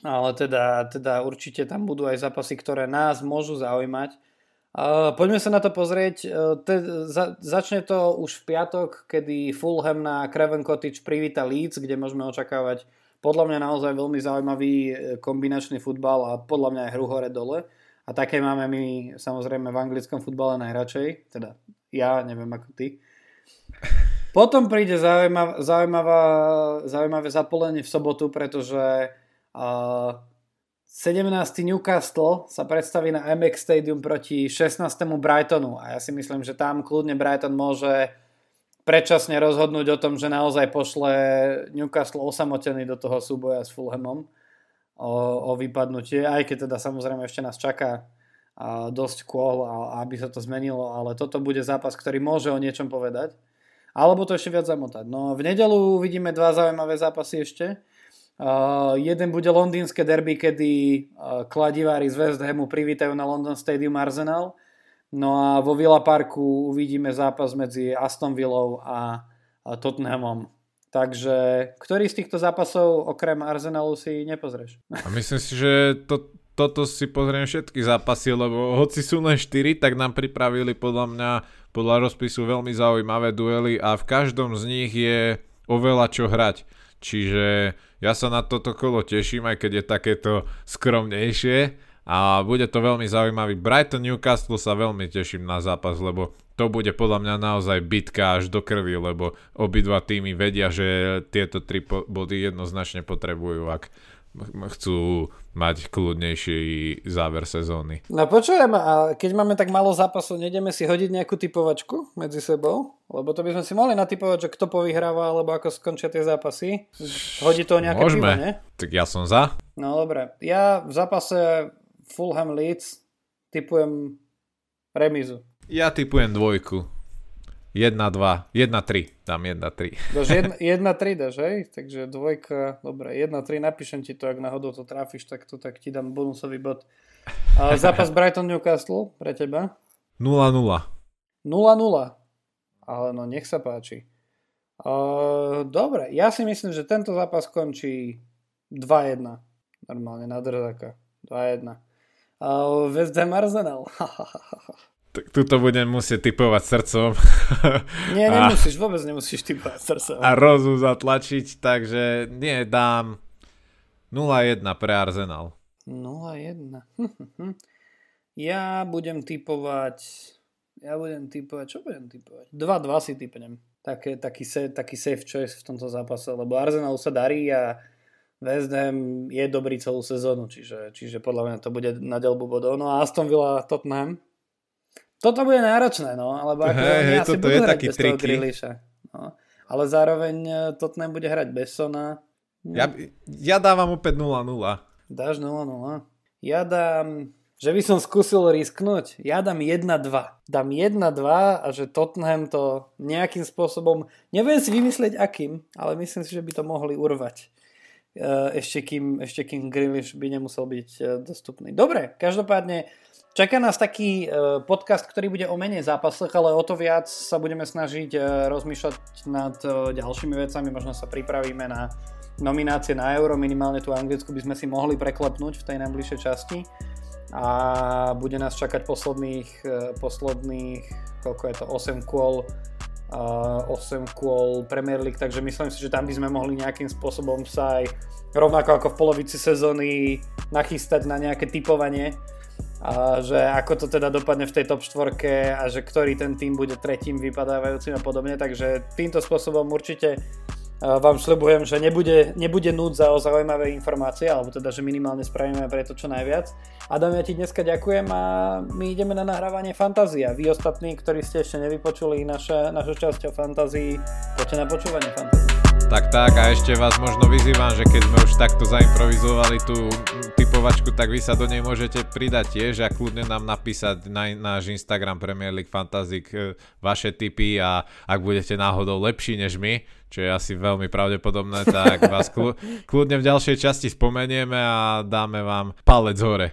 ale teda, teda určite tam budú aj zápasy, ktoré nás môžu zaujímať. Poďme sa na to pozrieť. Uh, te, za, začne to už v piatok, kedy Fulham na Craven Cottage privíta Leeds, kde môžeme očakávať podľa mňa naozaj veľmi zaujímavý e, kombinačný futbal a podľa mňa aj hru hore-dole. A také máme my samozrejme v anglickom futbale najradšej. Teda ja, neviem ako ty. Potom príde zaujímav, zaujímavá, zaujímavé zapolenie v sobotu, pretože uh, 17. Newcastle sa predstaví na MX Stadium proti 16. Brightonu a ja si myslím, že tam kľudne Brighton môže predčasne rozhodnúť o tom, že naozaj pošle Newcastle osamotený do toho súboja s Fulhamom o, o vypadnutie, aj keď teda samozrejme ešte nás čaká a dosť kôl, aby sa to zmenilo, ale toto bude zápas, ktorý môže o niečom povedať. Alebo to ešte viac zamotať. No v nedelu uvidíme dva zaujímavé zápasy ešte. Uh, jeden bude londýnske derby, kedy uh, kladivári z West Hamu privítajú na London Stadium Arsenal No a vo Villa Parku uvidíme zápas medzi Aston Villou a, a Tottenhamom. Takže ktorý z týchto zápasov okrem Arsenalu si nepozrieš? A myslím si, že to, toto si pozriem všetky zápasy, lebo hoci sú len 4, tak nám pripravili podľa mňa podľa rozpisu veľmi zaujímavé duely a v každom z nich je oveľa čo hrať. Čiže ja sa na toto kolo teším, aj keď je takéto skromnejšie a bude to veľmi zaujímavý. Brighton Newcastle sa veľmi teším na zápas, lebo to bude podľa mňa naozaj bitka až do krvi, lebo obidva týmy vedia, že tieto tri body jednoznačne potrebujú, ak chcú mať kľudnejší záver sezóny. No počujem, a keď máme tak málo zápasov, nejdeme si hodiť nejakú typovačku medzi sebou? Lebo to by sme si mohli natypovať, že kto povyhráva, alebo ako skončia tie zápasy. Hodí to nejaké Môžeme. pivo, nie? Tak ja som za. No dobre. Ja v zápase Fulham Leeds typujem remizu. Ja typujem dvojku. 1-2, 1-3, dám 1-3. Dáš 1-3 dáš, hej? Takže dvojka, dobre, 1-3, napíšem ti to, ak náhodou to trafíš, tak to tak ti dám bonusový bod. A zápas Brighton Newcastle pre teba? 0-0. 0-0. Ale no, nech sa páči. Uh, dobre, ja si myslím, že tento zápas končí 2-1. Normálne na drzáka. 2-1. Uh, West Ham Arsenal. tuto budem musieť typovať srdcom. Nie, nemusíš, vôbec nemusíš typovať srdcom. A rozum zatlačiť, takže nie, dám 0-1 pre Arsenal. 0-1. ja budem typovať ja budem typovať, čo budem typovať? 2-2 si typnem. Také, taký, taký safe choice v tomto zápase, lebo Arsenal sa darí a West Ham je dobrý celú sezónu, čiže, čiže podľa mňa to bude na delbu bodov. No a Aston Villa Tottenham. Toto bude náročné, no, alebo ako hey, hey, asi budú je hrať bez triky. toho No. Ale zároveň e, Tottenham bude hrať bez Sona. No. Ja, ja dávam opäť 0-0. Dáš 0-0. Ja dám, že by som skúsil risknúť, ja dám 1-2. Dám 1-2 a že Tottenham to nejakým spôsobom, neviem si vymyslieť akým, ale myslím si, že by to mohli urvať. Eh, ešte kým, ešte kým Grealish by nemusel byť eh, dostupný. Dobre, každopádne čaká nás taký eh, podcast, ktorý bude o menej zápasoch, ale o to viac sa budeme snažiť rozmýšľať nad ďalšími vecami, možno sa pripravíme na nominácie na Euro, minimálne tú Anglicku by sme si mohli preklepnúť v tej najbližšej časti. A bude nás čakať posledných, posledných koľko je to, 8 kôl 8 kôl Premier League, takže myslím si, že tam by sme mohli nejakým spôsobom sa aj rovnako ako v polovici sezóny nachystať na nejaké typovanie a že ako to teda dopadne v tej top 4 a že ktorý ten tým bude tretím vypadávajúcim a podobne, takže týmto spôsobom určite vám sľubujem, že nebude, nebude núdza o zaujímavé informácie, alebo teda, že minimálne spravíme pre to čo najviac. Adam, ja ti dneska ďakujem a my ideme na nahrávanie fantázia. Vy ostatní, ktorí ste ešte nevypočuli naše, našu časť o fantázii, poďte na počúvanie fantázii. Tak, tak a ešte vás možno vyzývam, že keď sme už takto zaimprovizovali tú typovačku, tak vy sa do nej môžete pridať tiež a kľudne nám napísať na náš Instagram Premier League Fantasy vaše tipy a ak budete náhodou lepší než my, čo je asi veľmi pravdepodobné, tak vás kľudne v ďalšej časti spomenieme a dáme vám palec hore.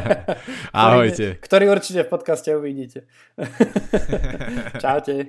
Ahojte. Ktorý určite v podcaste uvidíte. Čaute.